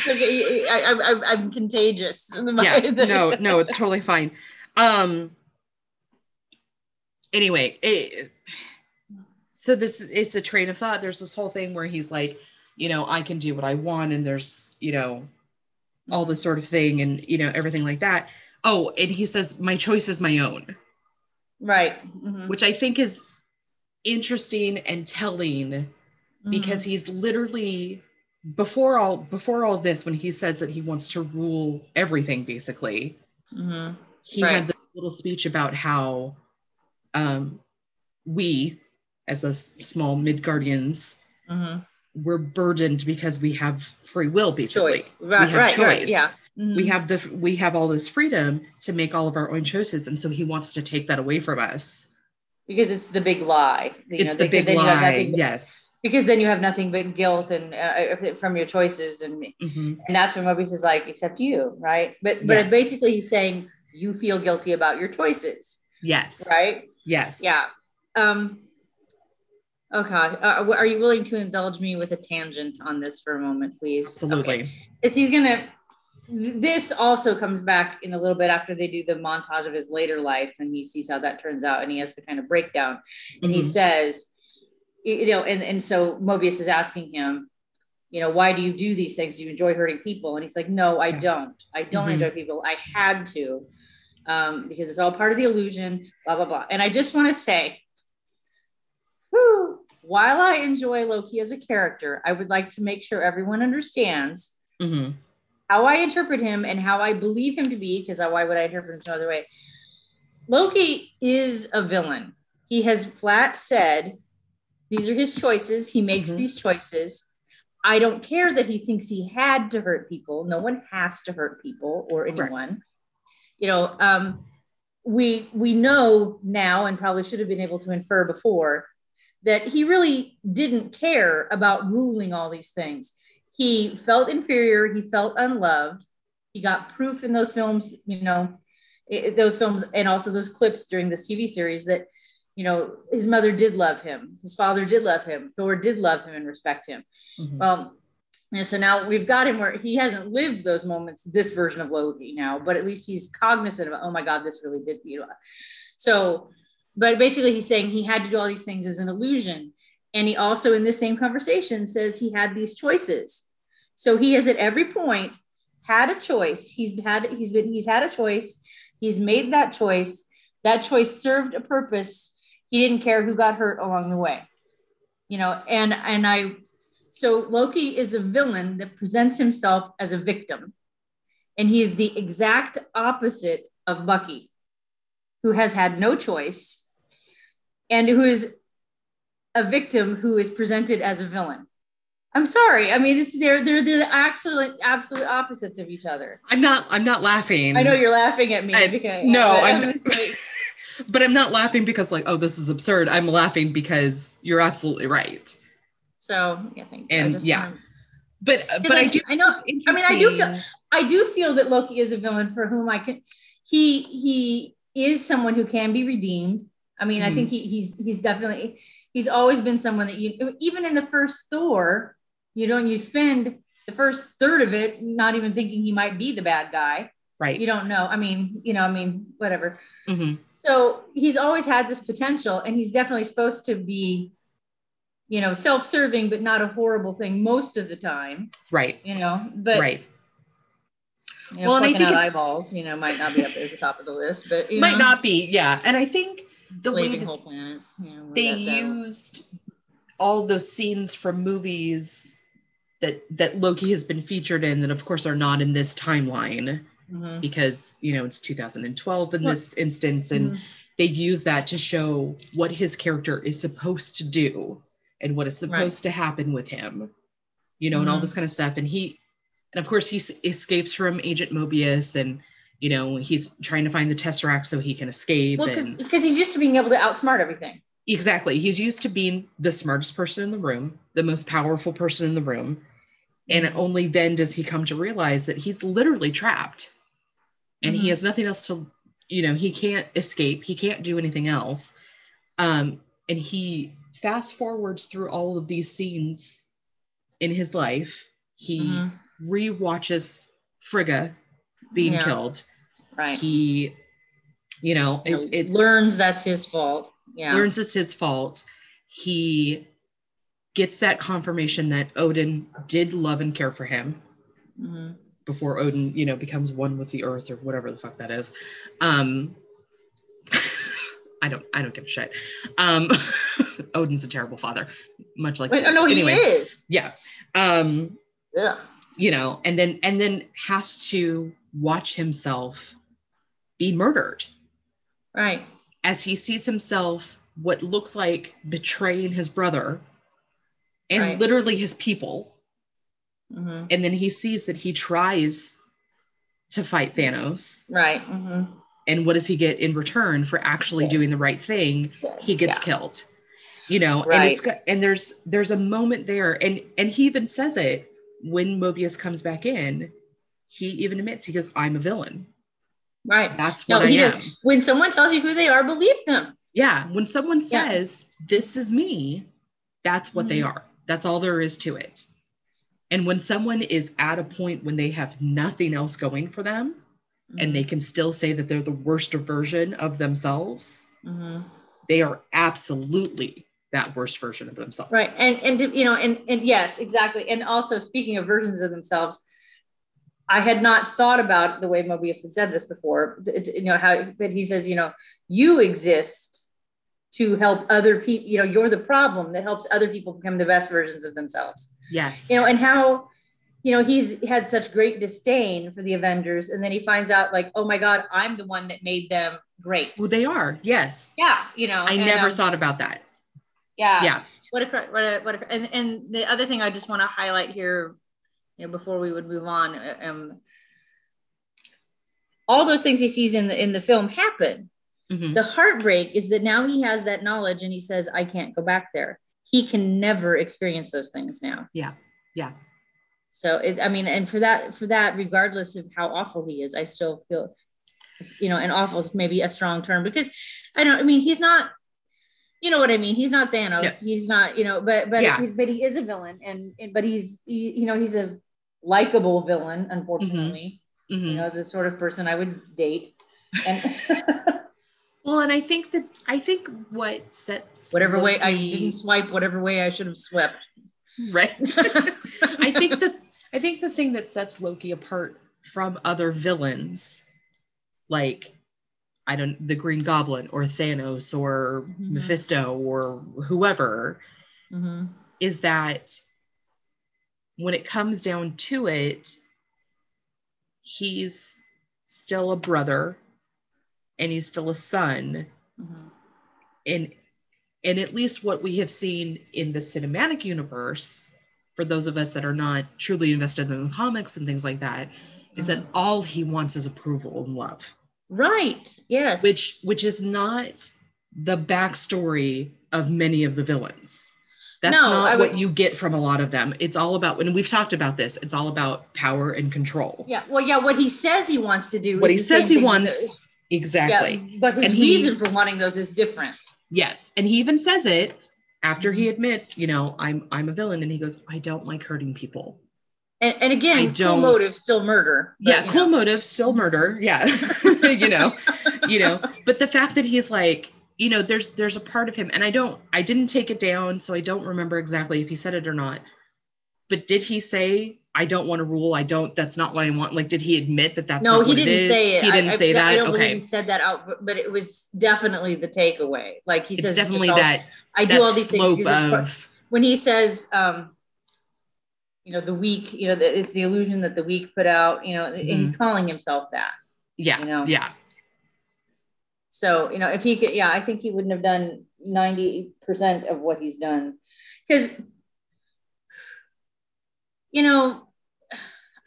okay. I, I'm contagious. (laughs) yeah no no it's totally fine um anyway it, so this it's a train of thought there's this whole thing where he's like you know i can do what i want and there's you know all this sort of thing and you know everything like that oh and he says my choice is my own Right. Mhm. which i think is interesting and telling because he's literally before all before all this when he says that he wants to rule everything basically Mhm. he Right. had this little speech about how um, we as a small midgardians Mhm. we're burdened because we have free will basically choice right we have right, choice yeah Mhm. we have the we have all this freedom to make all of our own choices and so he wants to take that away from us because it's the big lie you it's know, the big then you have lie nothing- yes. because then you have nothing but guilt and uh, from your choices and Mhm. and that's when Mobius is like except you right? But but Yes. basically he's saying you feel guilty about your choices. Yes. Right? Yes. Yeah. Um okay uh, are you willing to indulge me with a tangent on this for a moment please? Absolutely. Okay. is he's gonna this also comes back in a little bit after they do the montage of his later life and he sees how that turns out and he has the kind of breakdown. And he Mhm. says you know and, and so mobius is asking him you know why do you do these things? Do you enjoy hurting people? And he's like no i don't. I don't Mhm. enjoy people. I had to um, because it's all part of the illusion blah blah blah. And i just want to say whew, while i enjoy loki as a character i would like to make sure everyone understands Mhm. How I interpret him and how I believe him to be, because why would I interpret him some other way? Loki is a villain. He has flat said, these are his choices. He makes Mhm. these choices. I don't care that he thinks he had to hurt people. No one has to hurt people or anyone. You know, um, we we know now, and probably should have been able to infer before, that he really didn't care about ruling all these things he felt inferior he felt unloved. He got proof in those films you know i- those films and also those clips during this tv series that you know his mother did love him his father did love him thor did love him and respect him. Mhm. well and so now we've got him where he hasn't lived those moments this version of loki now but at least he's cognizant of oh my god this really did know so but basically he's saying he had to do all these things as an illusion and he also in this same conversation says he had these choices. So he has at every point had a choice. He's had he's been he's had a choice. He's made that choice. That choice served a purpose. He didn't care who got hurt along the way. You know and and i so loki is a villain that presents himself as a victim. And he is the exact opposite of bucky who has had no choice and who is a victim who is presented as a villain. I'm sorry. I mean, it's they're they're the absolute absolute opposites of each other. i'm not i'm not laughing I know you're laughing at me I- because no, but I'm (laughs) but i'm not laughing because like oh this is absurd i'm laughing because you're absolutely right so yeah, thank you. I And, just yeah. wanted- but but I i do I know- I mean, I do feel- I do feel that Loki is a villain for whom I can. He he is someone who can be redeemed. I mean, I Mhm. think he, he's he's definitely he's always been someone that you even in the first Thor, you don't you spend the first third of it not even thinking he might be the bad guy. right You don't know. I mean, you know, I mean, whatever. Mhm. So he's always had this potential, and he's definitely supposed to be, you know, self-serving, but not a horrible thing most of the time. right You know, but right you know, Well, and I think eyeballs, you know, might not be up there at the top of the list, but you might know, not be yeah and i think the way whole planets. You know, they used all those scenes from movies that that loki has been featured in that of course are not in this timeline Mhm. because you know it's 2012 in this instance and Mhm. they've used that to show what his character is supposed to do and what is supposed to happen with him you know and all Mhm. this kind of stuff and he and of course he s- escapes from agent mobius and you know he's trying to find the tesseract so he can escape Well, and because he's used to being able to outsmart everything. exactly he's used to being the smartest person in the room the most powerful person in the room and only then does he come to realize that he's literally trapped and he Mhm. has nothing else to you know he can't escape he can't do anything else um and he fast forwards through all of these scenes in his life he Mhm. re-watches frigga being Yeah. killed Right. he you know it's learns that's his fault. Yeah. learns it's his fault. He gets that confirmation that Odin did love and care for him Mhm. before Odin, you know, becomes one with the earth or whatever the fuck that is. Um (laughs) I don't I don't give a shit. Um (laughs) Odin's a terrible father, much like Wait, oh, no, he is. Yeah. Um Ugh. you know, and then and then has to watch himself be murdered Right. as he sees himself what looks like betraying his brother and Right. literally his people. Mhm. And then he sees that he tries to fight Thanos. Right. mhm. And what does he get in return for actually doing the right thing? He gets Yeah. killed. You know, and Right. it's got, and there's there's a moment there, and and he even says it when Mobius comes back in. He even admits he goes, "I'm a villain. Right. That's No, what I am." did. When someone tells you who they are, believe them. Yeah, when someone Yeah. says, This is me, that's what they Mhm. are. That's all there is to it. And when someone is at a point when they have nothing else going for them and they can still say that they're the worst version of themselves, Mhm. they are absolutely that worst version of themselves. right and and you know and and yes exactly and also speaking of versions of themselves i had not thought about the way mobius had said this before you know how but he says you know you exist to help other people you know you're the problem that helps other people become the best versions of themselves Yes. you know and how you know he's had such great disdain for the avengers and then he finds out like oh my god i'm the one that made them great Well, they are. Yes. yeah you know I and, never um, thought about that. yeah Yeah. what a what a what a and and the other thing I just want to highlight here, you know, before we would move on, uh, um, all those things he sees in the in the film happen. Mhm. The heartbreak is that now he has that knowledge and he says, "I can't go back there." He can never experience those things now. Yeah. Yeah. So it, I mean, and for that for that, regardless of how awful he is, I still feel, you know, and awful is maybe a strong term because I don't. I mean, he's not. You know what I mean? He's not Thanos. Yeah. He's not. You know, but but Yeah. but he is a villain, and, and but he's he, you know he's a likable villain. Unfortunately, you Mhm. know the sort of person I would date, and (laughs) Well, and I think that I think what sets whatever way I didn't swipe, whatever way I should have swept. right. (laughs) I think that I think the thing that sets Loki apart from other villains, like I don't the Green Goblin or Thanos or Mhm. Mephisto or whoever, Mhm. is that when it comes down to it, he's still a brother and he's still a son. Mhm. and and at least what we have seen in the cinematic universe for those of us that are not truly invested in the comics and things like that is that all he wants is approval and love Right. Yes. which which is not the backstory of many of the villains that's No, not I what you get from a lot of them it's all about when we've talked about this it's all about power and control Yeah, well, yeah, what he says he wants to do. what he says he wants exactly Yeah, but his And he- reason for wanting those is different. Yes, and he even says it after he Mhm. admits, you know, I'm I'm a villain, and he goes, I don't like hurting people. And, and again, I cool motive, still murder. but, yeah, cool know. motive, still (laughs) murder. Yeah, (laughs) you know, you know. But the fact that he's like, you know, there's there's a part of him, and I don't, I didn't take it down, so I don't remember exactly if he said it or not. But did he say, I don't want to rule? I don't. That's not what I want. Like, did he admit that that's no, not he didn't say it. He didn't I, say I, that. I don't okay, believe he said that out, but, it was definitely the takeaway. Like he says, definitely all- that I that do all these things. slope 'cause part- of when he says, um, you know, the weak, you know, that it's the illusion that the weak put out, you know, and he's mm-hmm. calling himself that. yeah, you know. yeah, So, you know, if he could, yeah, I think he wouldn't have done 90% of what he's done. Because, you know,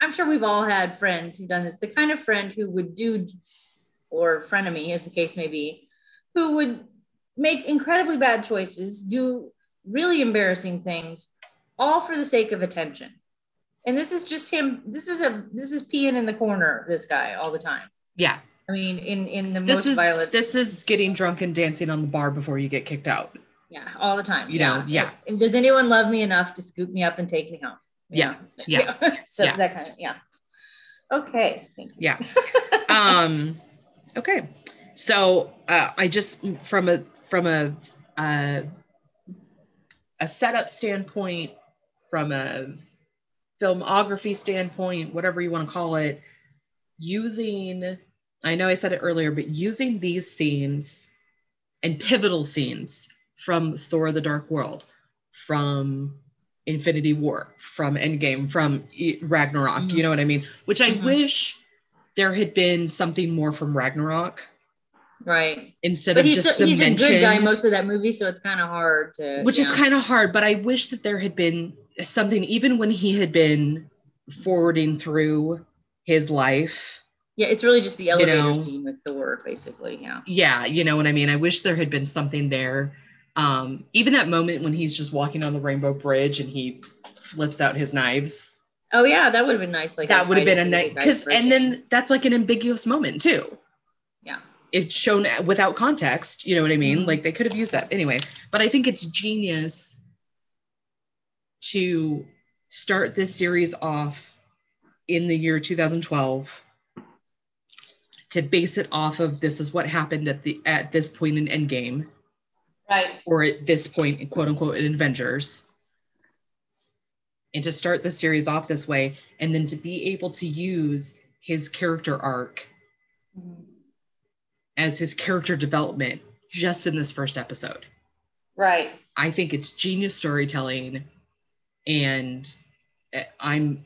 I'm sure we've all had friends who've done this. The kind of friend who would do, or frenemy, as the case may be, who would make incredibly bad choices, do really embarrassing things, all for the sake of attention. And this is just him. This is a this is peeing in the corner. This guy all the time. yeah. I mean, in in the This most is violent. this is getting drunk and dancing on the bar before you get kicked out. Yeah, all the time. You know, yeah. And does anyone love me enough to scoop me up and take me home? You Yeah, (laughs) yeah, so yeah. that kind of yeah. Okay. Thank you. Yeah. (laughs) um okay so uh, i just from a from a uh, a setup standpoint from a filmography standpoint whatever you want to call it using i know i said it earlier but using these scenes and pivotal scenes from thor the dark world from infinity war from endgame from ragnarok Mhm. you know what i mean which i Mhm. wish there had been something more from Ragnarok right instead but of he's, just so, the he's a good guy most of that movie so it's kind of hard to which is kind of hard but i wish that there had been something even when he had been forwarding through his life. Yeah it's really just the elevator know. scene with thor basically yeah. Yeah you know what i mean? I wish there had been something there. Um even that moment when he's just walking on the rainbow bridge and he flips out his knives. Oh yeah that would have been nice like that would have been a nice because and then that's like an ambiguous moment too. Yeah. It's shown without context you know what i mean? Mhm. like they could have used that. Anyway but i think it's genius to start this series off in the year 2012 to base it off of this is what happened at the at this point in endgame. Right. Or at this point in quote unquote in avengers. And to start the series off this way and then to be able to use his character arc Mhm. as his character development just in this first episode. right. I think it's genius storytelling and uh, I'm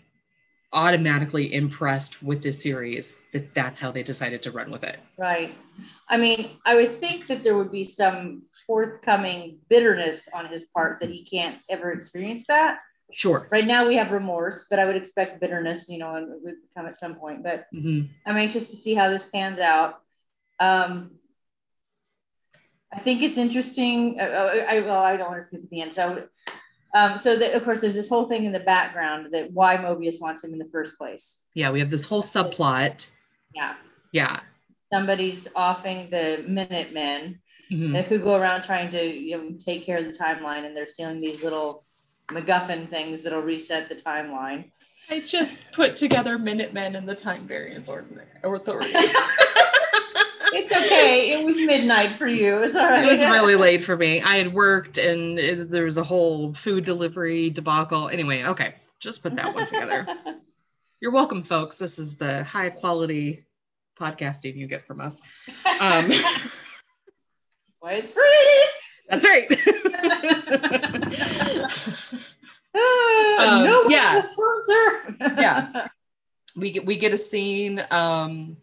automatically impressed with this series that that's how they decided to run with it. Right. I mean, I would think that there would be some forthcoming bitterness on his part that he can't ever experience that. Sure. Right now we have remorse, but I would expect bitterness, you know, and it would come at some point. But Mhm. I'm anxious to see how this pans out. Um, I think it's interesting. Uh, uh, I, well, I don't want to skip to the end. So, um, so that, of course, there's this whole thing in the background that why Mobius wants him in the first place. Yeah, we have this whole subplot. Yeah. Yeah. Somebody's offing the Minutemen Mhm. that who go around trying to you know, take care of the timeline and they're stealing these little MacGuffin things that'll reset the timeline. I just put together Minutemen and the Time Variance (laughs) Authority. (laughs) It's okay. It was midnight for you. It's all right. it was really late for me. I had worked and it, there was a whole food delivery debacle. Anyway, okay, just put that one together. (laughs) You're welcome, folks. This is the high quality podcasting you get from us. Um, That's (laughs) why it's free. that's right. (laughs) Um, no yeah. a sponsor. Yeah. we get we get a scene. Um,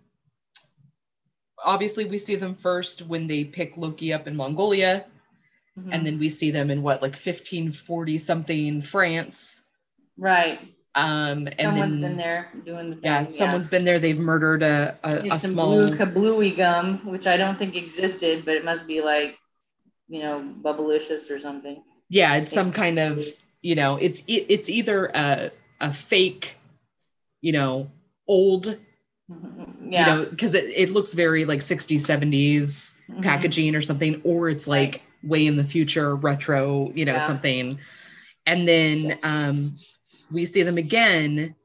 obviously, we see them first when they pick Loki up in Mongolia, Mhm. and then we see them in what like 1540 something France. right. Um, and Someone's then, been there doing the Yeah, thing, someone's been there. They've murdered a, a, a some small. blue kablooey gum, which I don't think existed, but it must be like, you know, bubblicious or something. yeah, it's some kind of you know, it's it, it's either a a fake, you know, old. Yeah. you know, because it, it looks very like 60s, 70s Mhm. packaging or something, or it's like way in the future, retro, you know, Yeah. something. And then um we see them again,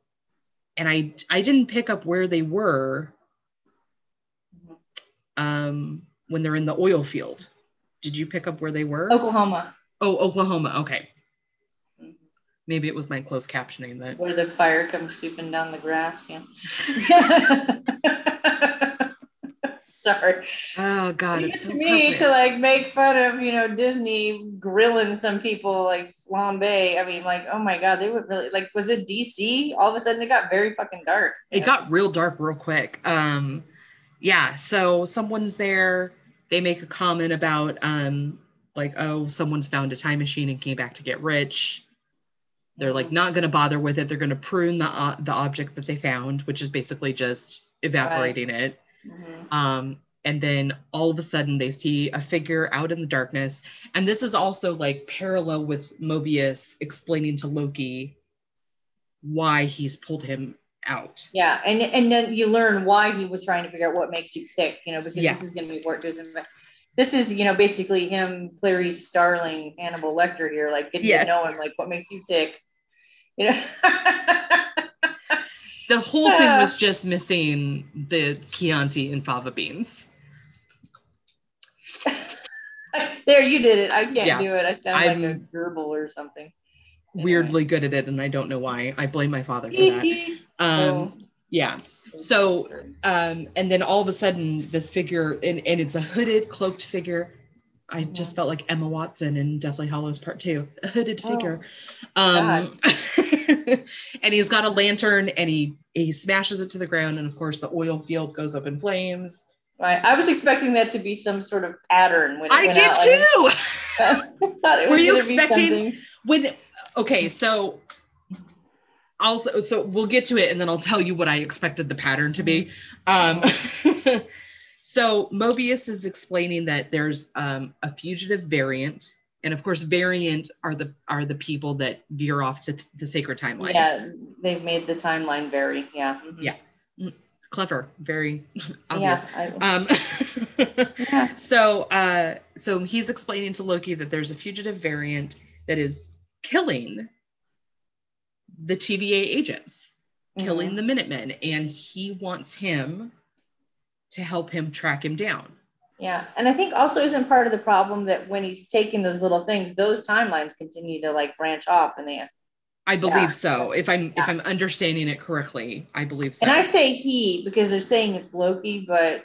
and I I didn't pick up where they were um when they're in the oil field. Did you pick up where they were? Oklahoma, Oh, Oklahoma. Okay. Maybe it was my closed captioning that. where the fire comes sweeping down the grass. Yeah. (laughs) Sorry. Oh God, It's it's so me to like make fun of you know Disney grilling some people like flambe. I mean, like, oh my god, they would really like. Was it DC? All of a sudden, it got very fucking dark. It got real dark real quick. Um, yeah. So someone's there. They make a comment about um, like, oh, someone's found a time machine and came back to get rich. They're like not going to bother with it. They're going to prune the uh, the object that they found, which is basically just evaporating it. Mhm. Um, and then all of a sudden they see a figure out in the darkness. And this is also like parallel with Mobius explaining to Loki why he's pulled him out. Yeah, and and then you learn why he was trying to figure out what makes you tick. You know, because Yeah. this is going to be work. This is you know basically him, Clarice Starling, Hannibal Lecter here, like getting Yes. to know him, like what makes you tick. You know. (laughs) The whole thing was just missing the Chianti and fava beans. (laughs) there, you did it. I can't Yeah. do it. I sound like a I'm- gerbil or something. Weirdly good at it, and I don't know why. I blame my father for that. (laughs) Um, yeah. So, um, and then all of a sudden, this figure, and, and it's a hooded, cloaked figure. I just felt like Emma Watson in Deathly Hallows Part Two, a hooded Oh, figure. Um, (laughs) and he's got a lantern, and he he smashes it to the ground, and of course, the oil field goes up in flames. Right. I was expecting that to be some sort of pattern when I did out. too. (laughs) I thought it Were you expecting- when okay, so I'll so we'll get to it and then I'll tell you what I expected the pattern to be. Um (laughs) so Mobius is explaining that there's um, a fugitive variant and of course variant are the are the people that veer off the, the sacred timeline. Yeah, they've made the timeline very, yeah. mhm. Yeah. Clever, very (laughs) obvious. Yeah. Um, (laughs) Yeah. So, uh, so he's explaining to Loki that there's a fugitive variant that is killing the TVA agents, killing mhm. the Minutemen, and he wants him to help him track him down. Yeah. And I think also isn't part of the problem that when he's taking those little things, those timelines continue to like branch off and they I believe Yeah. so. If I'm Yeah. if I'm understanding it correctly, I believe so. and I say he because they're saying it's Loki, but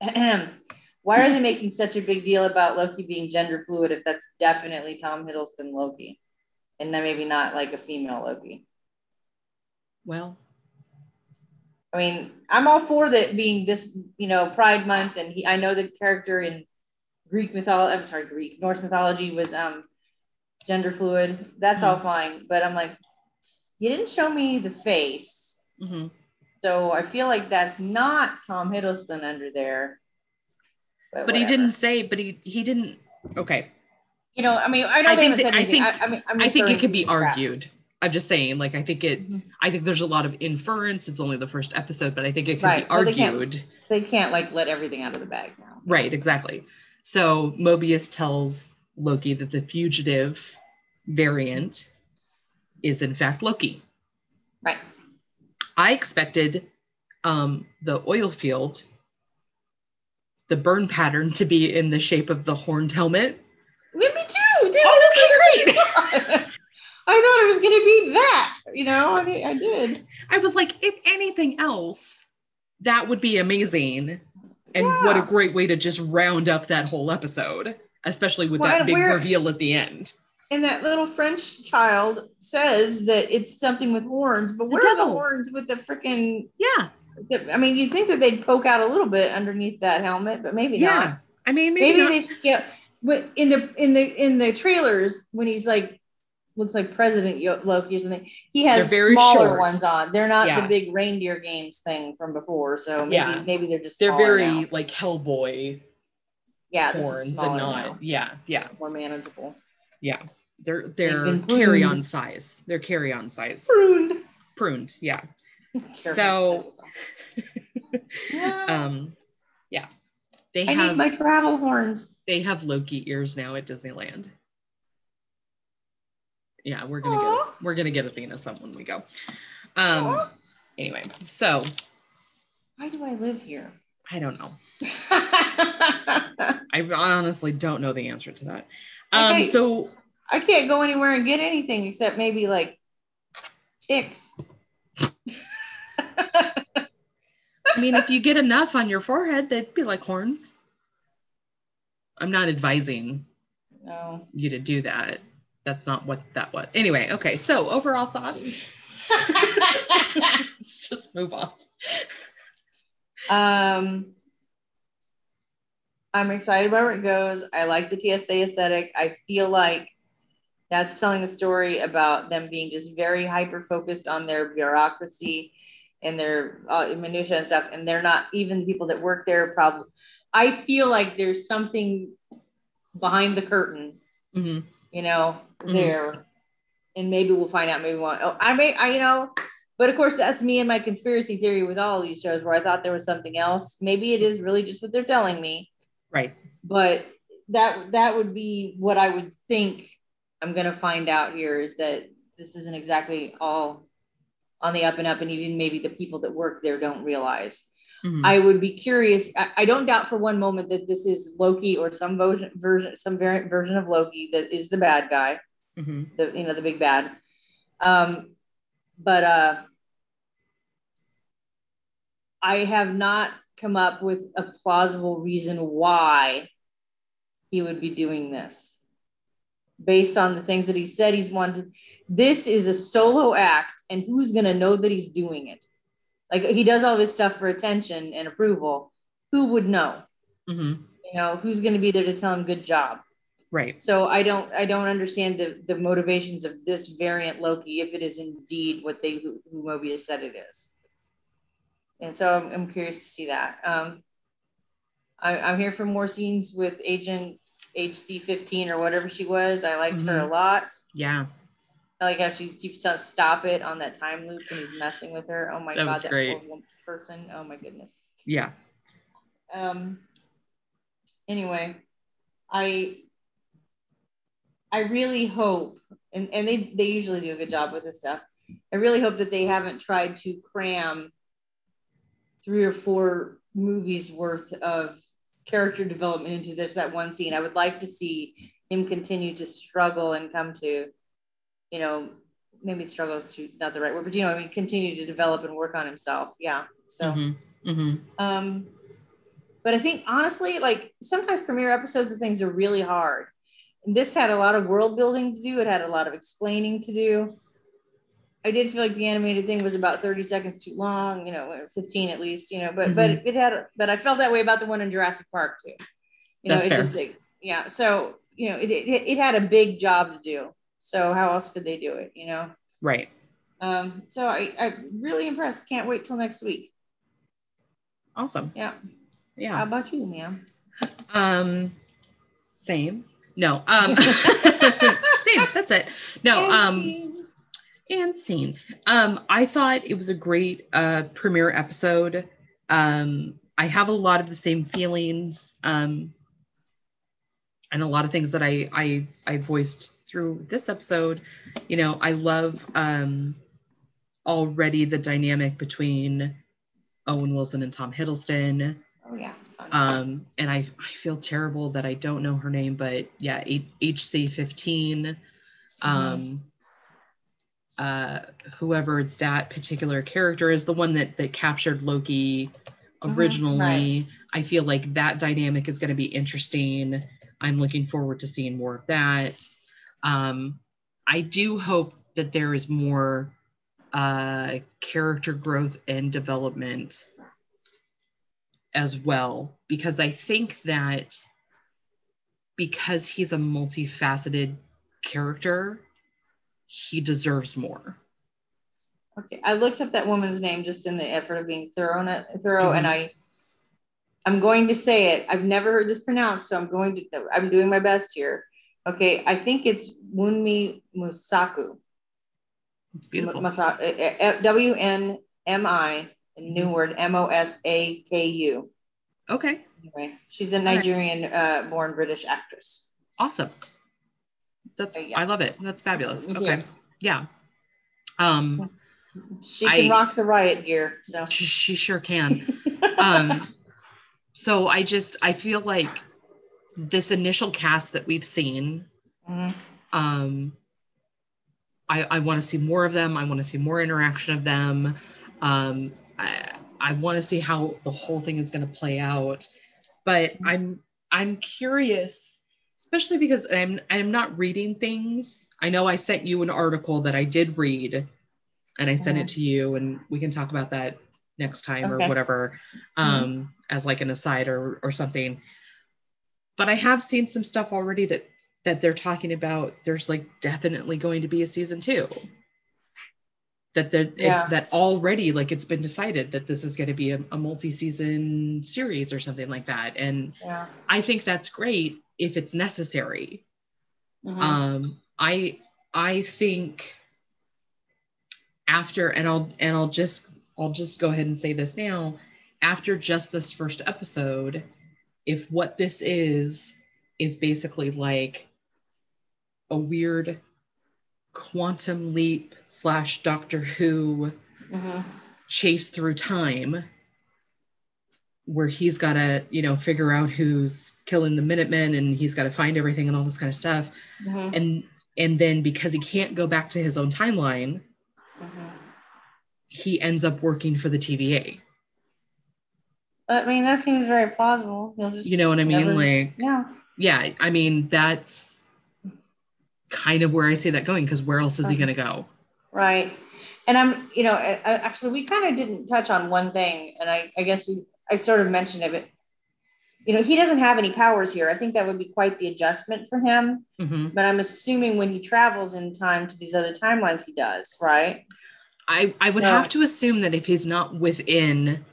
(clears throat) why are they making such a big deal about Loki being gender fluid if that's definitely Tom Hiddleston Loki? And then maybe not like a female Loki. well, I mean, I'm all for that being this, you know, Pride Month, and he, I know the character in Greek mythology. I'm sorry, Greek Norse mythology was um gender fluid. That's all fine, but I'm like, you didn't show me the face, mhm. so I feel like that's not Tom Hiddleston under there. but he didn't say. But he he didn't. Okay, You know, I mean, I I think that- I anything. I, think- I mean, I think it could be argued. I'm just saying, like, I think it. Mhm. I think there's a lot of inference. It's only the first episode, but I think it could Right. be Well, they can't- argued. They can't like let everything out of the bag now. Right, exactly. So Mobius tells Loki that the fugitive variant is in fact Loki. Right. I expected um, the oil field, the burn pattern to be in the shape of the horned helmet. Me, me too. They Oh, okay, great. (laughs) I thought it was going to be that. You know, I, mean, I did. I was like, if anything else, that would be amazing. And what a great way to just round up that whole episode, especially with Well, that big reveal at the end. And that little French child says that it's something with horns, but The where are the horns with the freaking? Yeah, I mean, you'd think that they'd poke out a little bit underneath that helmet, but maybe yeah. not. I mean, maybe, Maybe, not. they've skipped. But in the in the in the trailers, when he's like looks like President Loki or something, he has very smaller short. ones on. They're not Yeah. the big reindeer games thing from before. So maybe Yeah. maybe they're just they're very now. like Hellboy yeah horns and not now, yeah yeah more manageable. yeah they're they're carry on size they're carry on size Pruned. pruned yeah (laughs) So- it says it's awesome. Yeah. um yeah they I have need my travel horns. They have loki ears now at disneyland yeah we're gonna Aw. get we're gonna get athena some when we go um anyway so Why do I live here? i don't know (laughs) i honestly don't know the answer to that um Okay. so I can't go anywhere and get anything except maybe like ticks. (laughs) I mean, if you get enough on your forehead, they'd be like horns. I'm not advising No. you to do that. That's not what that was. Anyway, okay. So overall thoughts. (laughs) Let's just move on. um, I'm excited about where it goes. I like the TSA aesthetic. I feel like that's telling a story about them being just very hyper focused on their bureaucracy and their uh, minutia and stuff. And they're not even the people that work there. Probably, I feel like there's something behind the curtain hmm you know, Mhm. there. And maybe we'll find out. Maybe we won't. Oh, I may, I, you know, but of course, that's me and my conspiracy theory with all these shows where I thought there was something else. Maybe it is really just what they're telling me, Right. but that that would be what I would think I'm going to find out here is that this isn't exactly all on the up and up, and even maybe the people that work there don't realize. Mhm. I would be curious. I, I don't doubt for one moment that this is Loki or some version, version, some variant version of Loki that is the bad guy Mhm. the you know the big bad um but uh i have not come up with a plausible reason why he would be doing this based on the things that he said he's wanted this is a solo act and who's going to know that he's doing it like he does all this stuff for attention and approval who would know? Mm-hmm. You know, who's going to be there to tell him good job? Right. So I don't I don't understand the the motivations of this variant Loki if it is indeed what they who, who Mobius said it is. And so I'm, I'm curious to see that. Um, I, I'm here for more scenes with Agent HC15 or whatever she was. I liked her a Mhm. lot. Yeah. I like how she keeps telling stop it on that time loop and he's messing with her. Oh my That god, that great. person. Oh my goodness. Yeah. Um. Anyway, I I really hope, and and they they usually do a good job with this stuff. I really hope that they haven't tried to cram three or four movies worth of character development into this that one scene. I would like to see him continue to struggle and come to, you know, maybe struggles to not the right word, but you know, I mean, continue to develop and work on himself. Yeah. So. Mhm. Mhm. Um, but I think honestly, like sometimes premiere episodes of things are really hard. And this had a lot of world building to do. It had a lot of explaining to do. I did feel like the animated thing was about 30 seconds too long, you know, 15 at least, you know, but but it had but I felt that way about the one in Jurassic Park too. You know, That's it fair. just like, yeah. So, you know, it, it it had a big job to do. So how else could they do it, you know? Right. Um, so I, I'm really impressed. Can't wait till next week. Awesome. Yeah. Yeah. How about you, ma'am? Um same. No. Um (laughs) same. That's it. No, um and scene. Um, I thought it was a great uh, premiere episode. Um, I have a lot of the same feelings um, and a lot of things that I, I I voiced through this episode. You know, I love um, already the dynamic between Owen Wilson and Tom Hiddleston. Oh yeah. Um, and I I feel terrible that I don't know her name, but yeah, HC15. Um, uh, whoever that particular character is, the one that that captured Loki Mhm, originally. I feel like that dynamic is going to be interesting. I'm looking forward to seeing more of that. Um, I do hope that there is more uh, character growth and development as well, because I think that because he's a multifaceted character, he deserves more. okay. I looked up that woman's name just in the effort of being thorough, thorough, and I, I'm going to say it. I've never heard this pronounced, so I'm going to. I'm doing my best here. Okay, I think it's Wunmi Mosaku. It's beautiful. Masa- W N M I, new Mhm. word M O S A K U. Okay, Anyway, she's a right. Nigerian uh, born British actress. awesome. That's Uh, yeah. I love it. That's fabulous. Okay, yeah. Um, She can I- rock the riot gear. So she, she sure can. (laughs) um so i just i feel like this initial cast that we've seen Mhm. um i i want to see more of them. I want to see more interaction of them. Um i i want to see how the whole thing is going to play out. But i'm i'm curious especially because i'm i'm not reading things. I know i sent you an article that i did read and i sent it to you and we can talk about that next time or whatever um as like an aside or or something but i have seen some stuff already that that they're talking about there's like definitely going to be a season two that there it- Yeah. that already like it's been decided that this is going to be a, a multi-season series or something like that and yeah. i think that's great if it's necessary Mhm. um i i think after and i'll and i'll just i'll just go ahead and say this now after just this first episode if what this is is basically like a weird quantum leap slash doctor who Mhm. chase through time where he's got to you know figure out who's killing the minutemen and he's got to find everything and all this kind of stuff Mhm. and and then because he can't go back to his own timeline Mhm. he ends up working for the tva I mean, that seems very plausible. You'll just you know what i mean never- like yeah. yeah i mean that's kind of where i see that going because where else is he going to go Right. And I'm, you know, I, I- actually, we kind of didn't touch on one thing, and I, I guess we, I sort of mentioned it, but you know, he doesn't have any powers here. I think that would be quite the adjustment for him. hmm But I'm assuming when he travels in time to these other timelines, he does, right? I, I would So- have to assume that if he's not within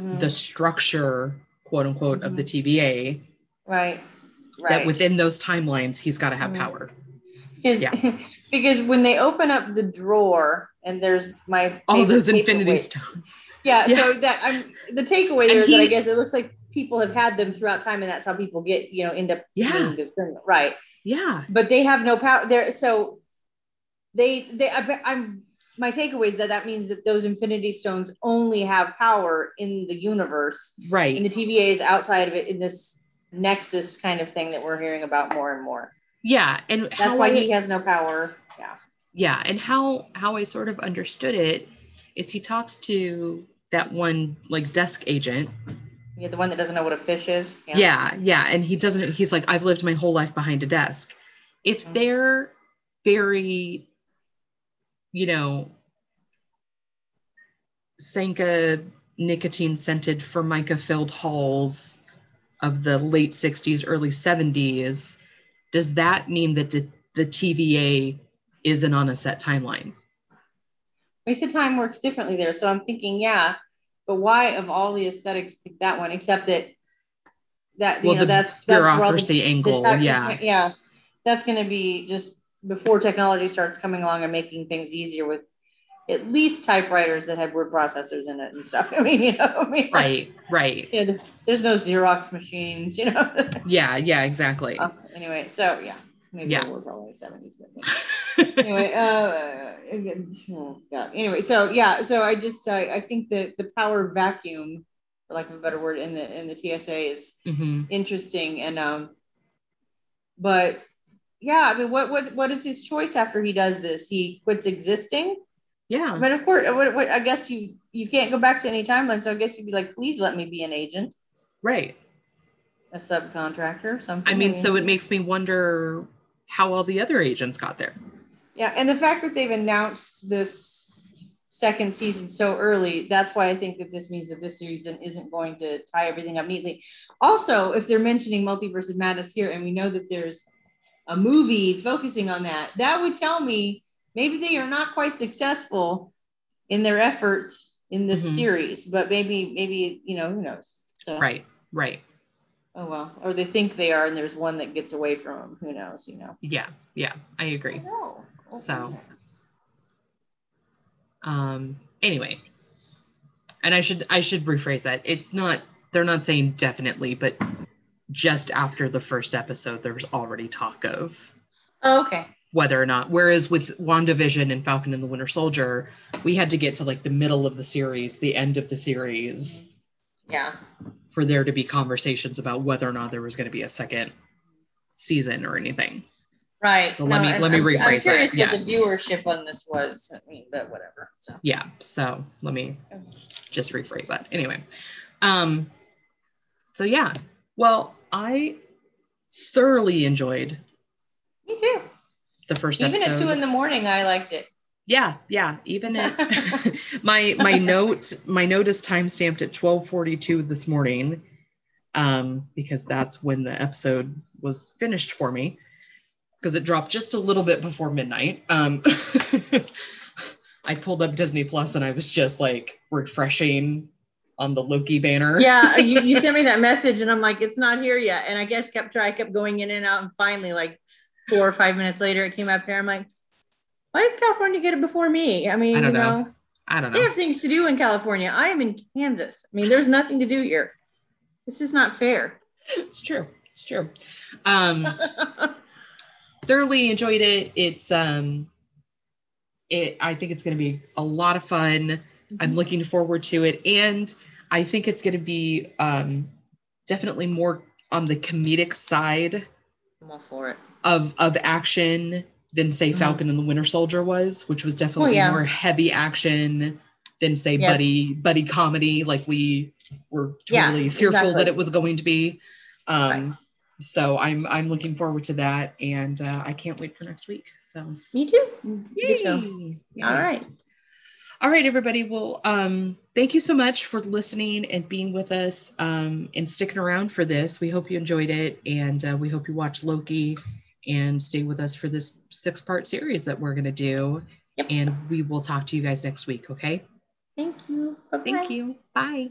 Mm, the structure, quote unquote, of the TVA, right. that within those timelines, he's got to have Mhm. power. because Yeah. (laughs) because when they open up the drawer and there's my All those infinity stones. Yeah, (laughs) Yeah. so that I'm the takeaway there is that I guess it looks like people have had them throughout time, and that's how people get you know end up Yeah. being the criminal, right? Yeah. But they have no power there, so they they I, I'm my takeaway is that that means that those infinity stones only have power in the universe, right and the TVA is outside of it in this nexus kind of thing that we're hearing about more and more. Yeah. And That's why I- he has no power. Yeah. yeah and how how i sort of understood it is he talks to that one like desk agent Yeah, the one that doesn't know what a fish is. yeah yeah, and he doesn't he's like i've lived my whole life behind a desk if Mhm. they're very you know sanka nicotine scented formica filled halls of the late 60s early 70s does that mean that the, the tva isn't on a set timeline said time works differently there. So I'm thinking, yeah, but why of all the aesthetics pick that one, except that that you well know the that's that's all the, bureaucracy angle tech- yeah yeah. That's gonna be just before technology starts coming along and making things easier with at least typewriters that had word processors in it and stuff. (laughs) I mean, you know, I mean right right (laughs) Yeah, there- there's no Xerox machines, you know. (laughs) yeah yeah exactly Uh, anyway, so yeah, maybe Yeah. yeah. we're probably 70s, but yeah. anyway, uh, again, oh God. Anyway, so yeah, so I just uh, I think that the power vacuum, for lack of a better word, in the in the TVA is hmm interesting, and um, but yeah, I mean, what what what is his choice after he does this? He quits existing, yeah but of course, what, what, I guess you you can't go back to any timeline, so I guess you'd be like, please let me be an agent, right a subcontractor, something. i mean so it makes me wonder how all the other agents got there Yeah, and the fact that they've announced this second season so early, that's why I think that this means that this season isn't going to tie everything up neatly. Also, if they're mentioning Multiverse of Madness here, and we know that there's a movie focusing on that, that would tell me maybe they are not quite successful in their efforts in this Mhm. series, but maybe, maybe, you know, who knows? So, right right Oh, well, or they think they are, and there's one that gets away from them. Who knows, you know? yeah yeah i agree No. So- um anyway and i should i should rephrase that it's not they're not saying definitely but just after the first episode there was already talk of Oh, okay. whether or not whereas with wandavision and falcon and the winter soldier we had to get to like the middle of the series the end of the series Yeah. for there to be conversations about whether or not there was going to be a second season or anything Right. So let me- and let me I'm- rephrase I'm that, curious yeah. what the viewership on this was. I mean, but whatever. So yeah so let me just rephrase that anyway um so yeah well i thoroughly enjoyed me too. the first Even episode at two in the morning, I liked it. yeah yeah even at (laughs) (laughs) my my note my note is time stamped at 1242 this morning um because that's when the episode was finished for me because it dropped just a little bit before midnight um (laughs) i pulled up disney plus and i was just like refreshing on the loki banner Yeah, (laughs) you, you sent me that message, and I'm like, it's not here yet. And I guess kept trying, I kept going in and out, and finally, like four or five minutes later, it came up here. I'm like, why does California get it before me? I mean, I don't you know. know, i don't know. they have things to do in California. I am in Kansas. I mean, there's nothing to do here. This is not fair. it's true it's true um (laughs) thoroughly enjoyed it. It's um it I think it's gonna be a lot of fun. I'm looking forward to it. And I think it's gonna be um definitely more on the comedic side I'm all for it. of of action than say Mhm. Falcon and the Winter Soldier was, which was definitely yeah. more heavy action than say Yes. buddy buddy comedy like we were Yeah, totally fearful exactly. that it was going to be. Um Right. so I'm I'm looking forward to that and uh, I can't wait for next week. So Me too. Me too. Yay. All right. All right, everybody. Well, um, thank you so much for listening and being with us um, and sticking around for this. We hope you enjoyed it, and uh, we hope you watch Loki and stay with us for this six-part series that we're going to do. Yep. And we will talk to you guys next week. Okay. Thank you. Bye-bye. Thank you. Bye.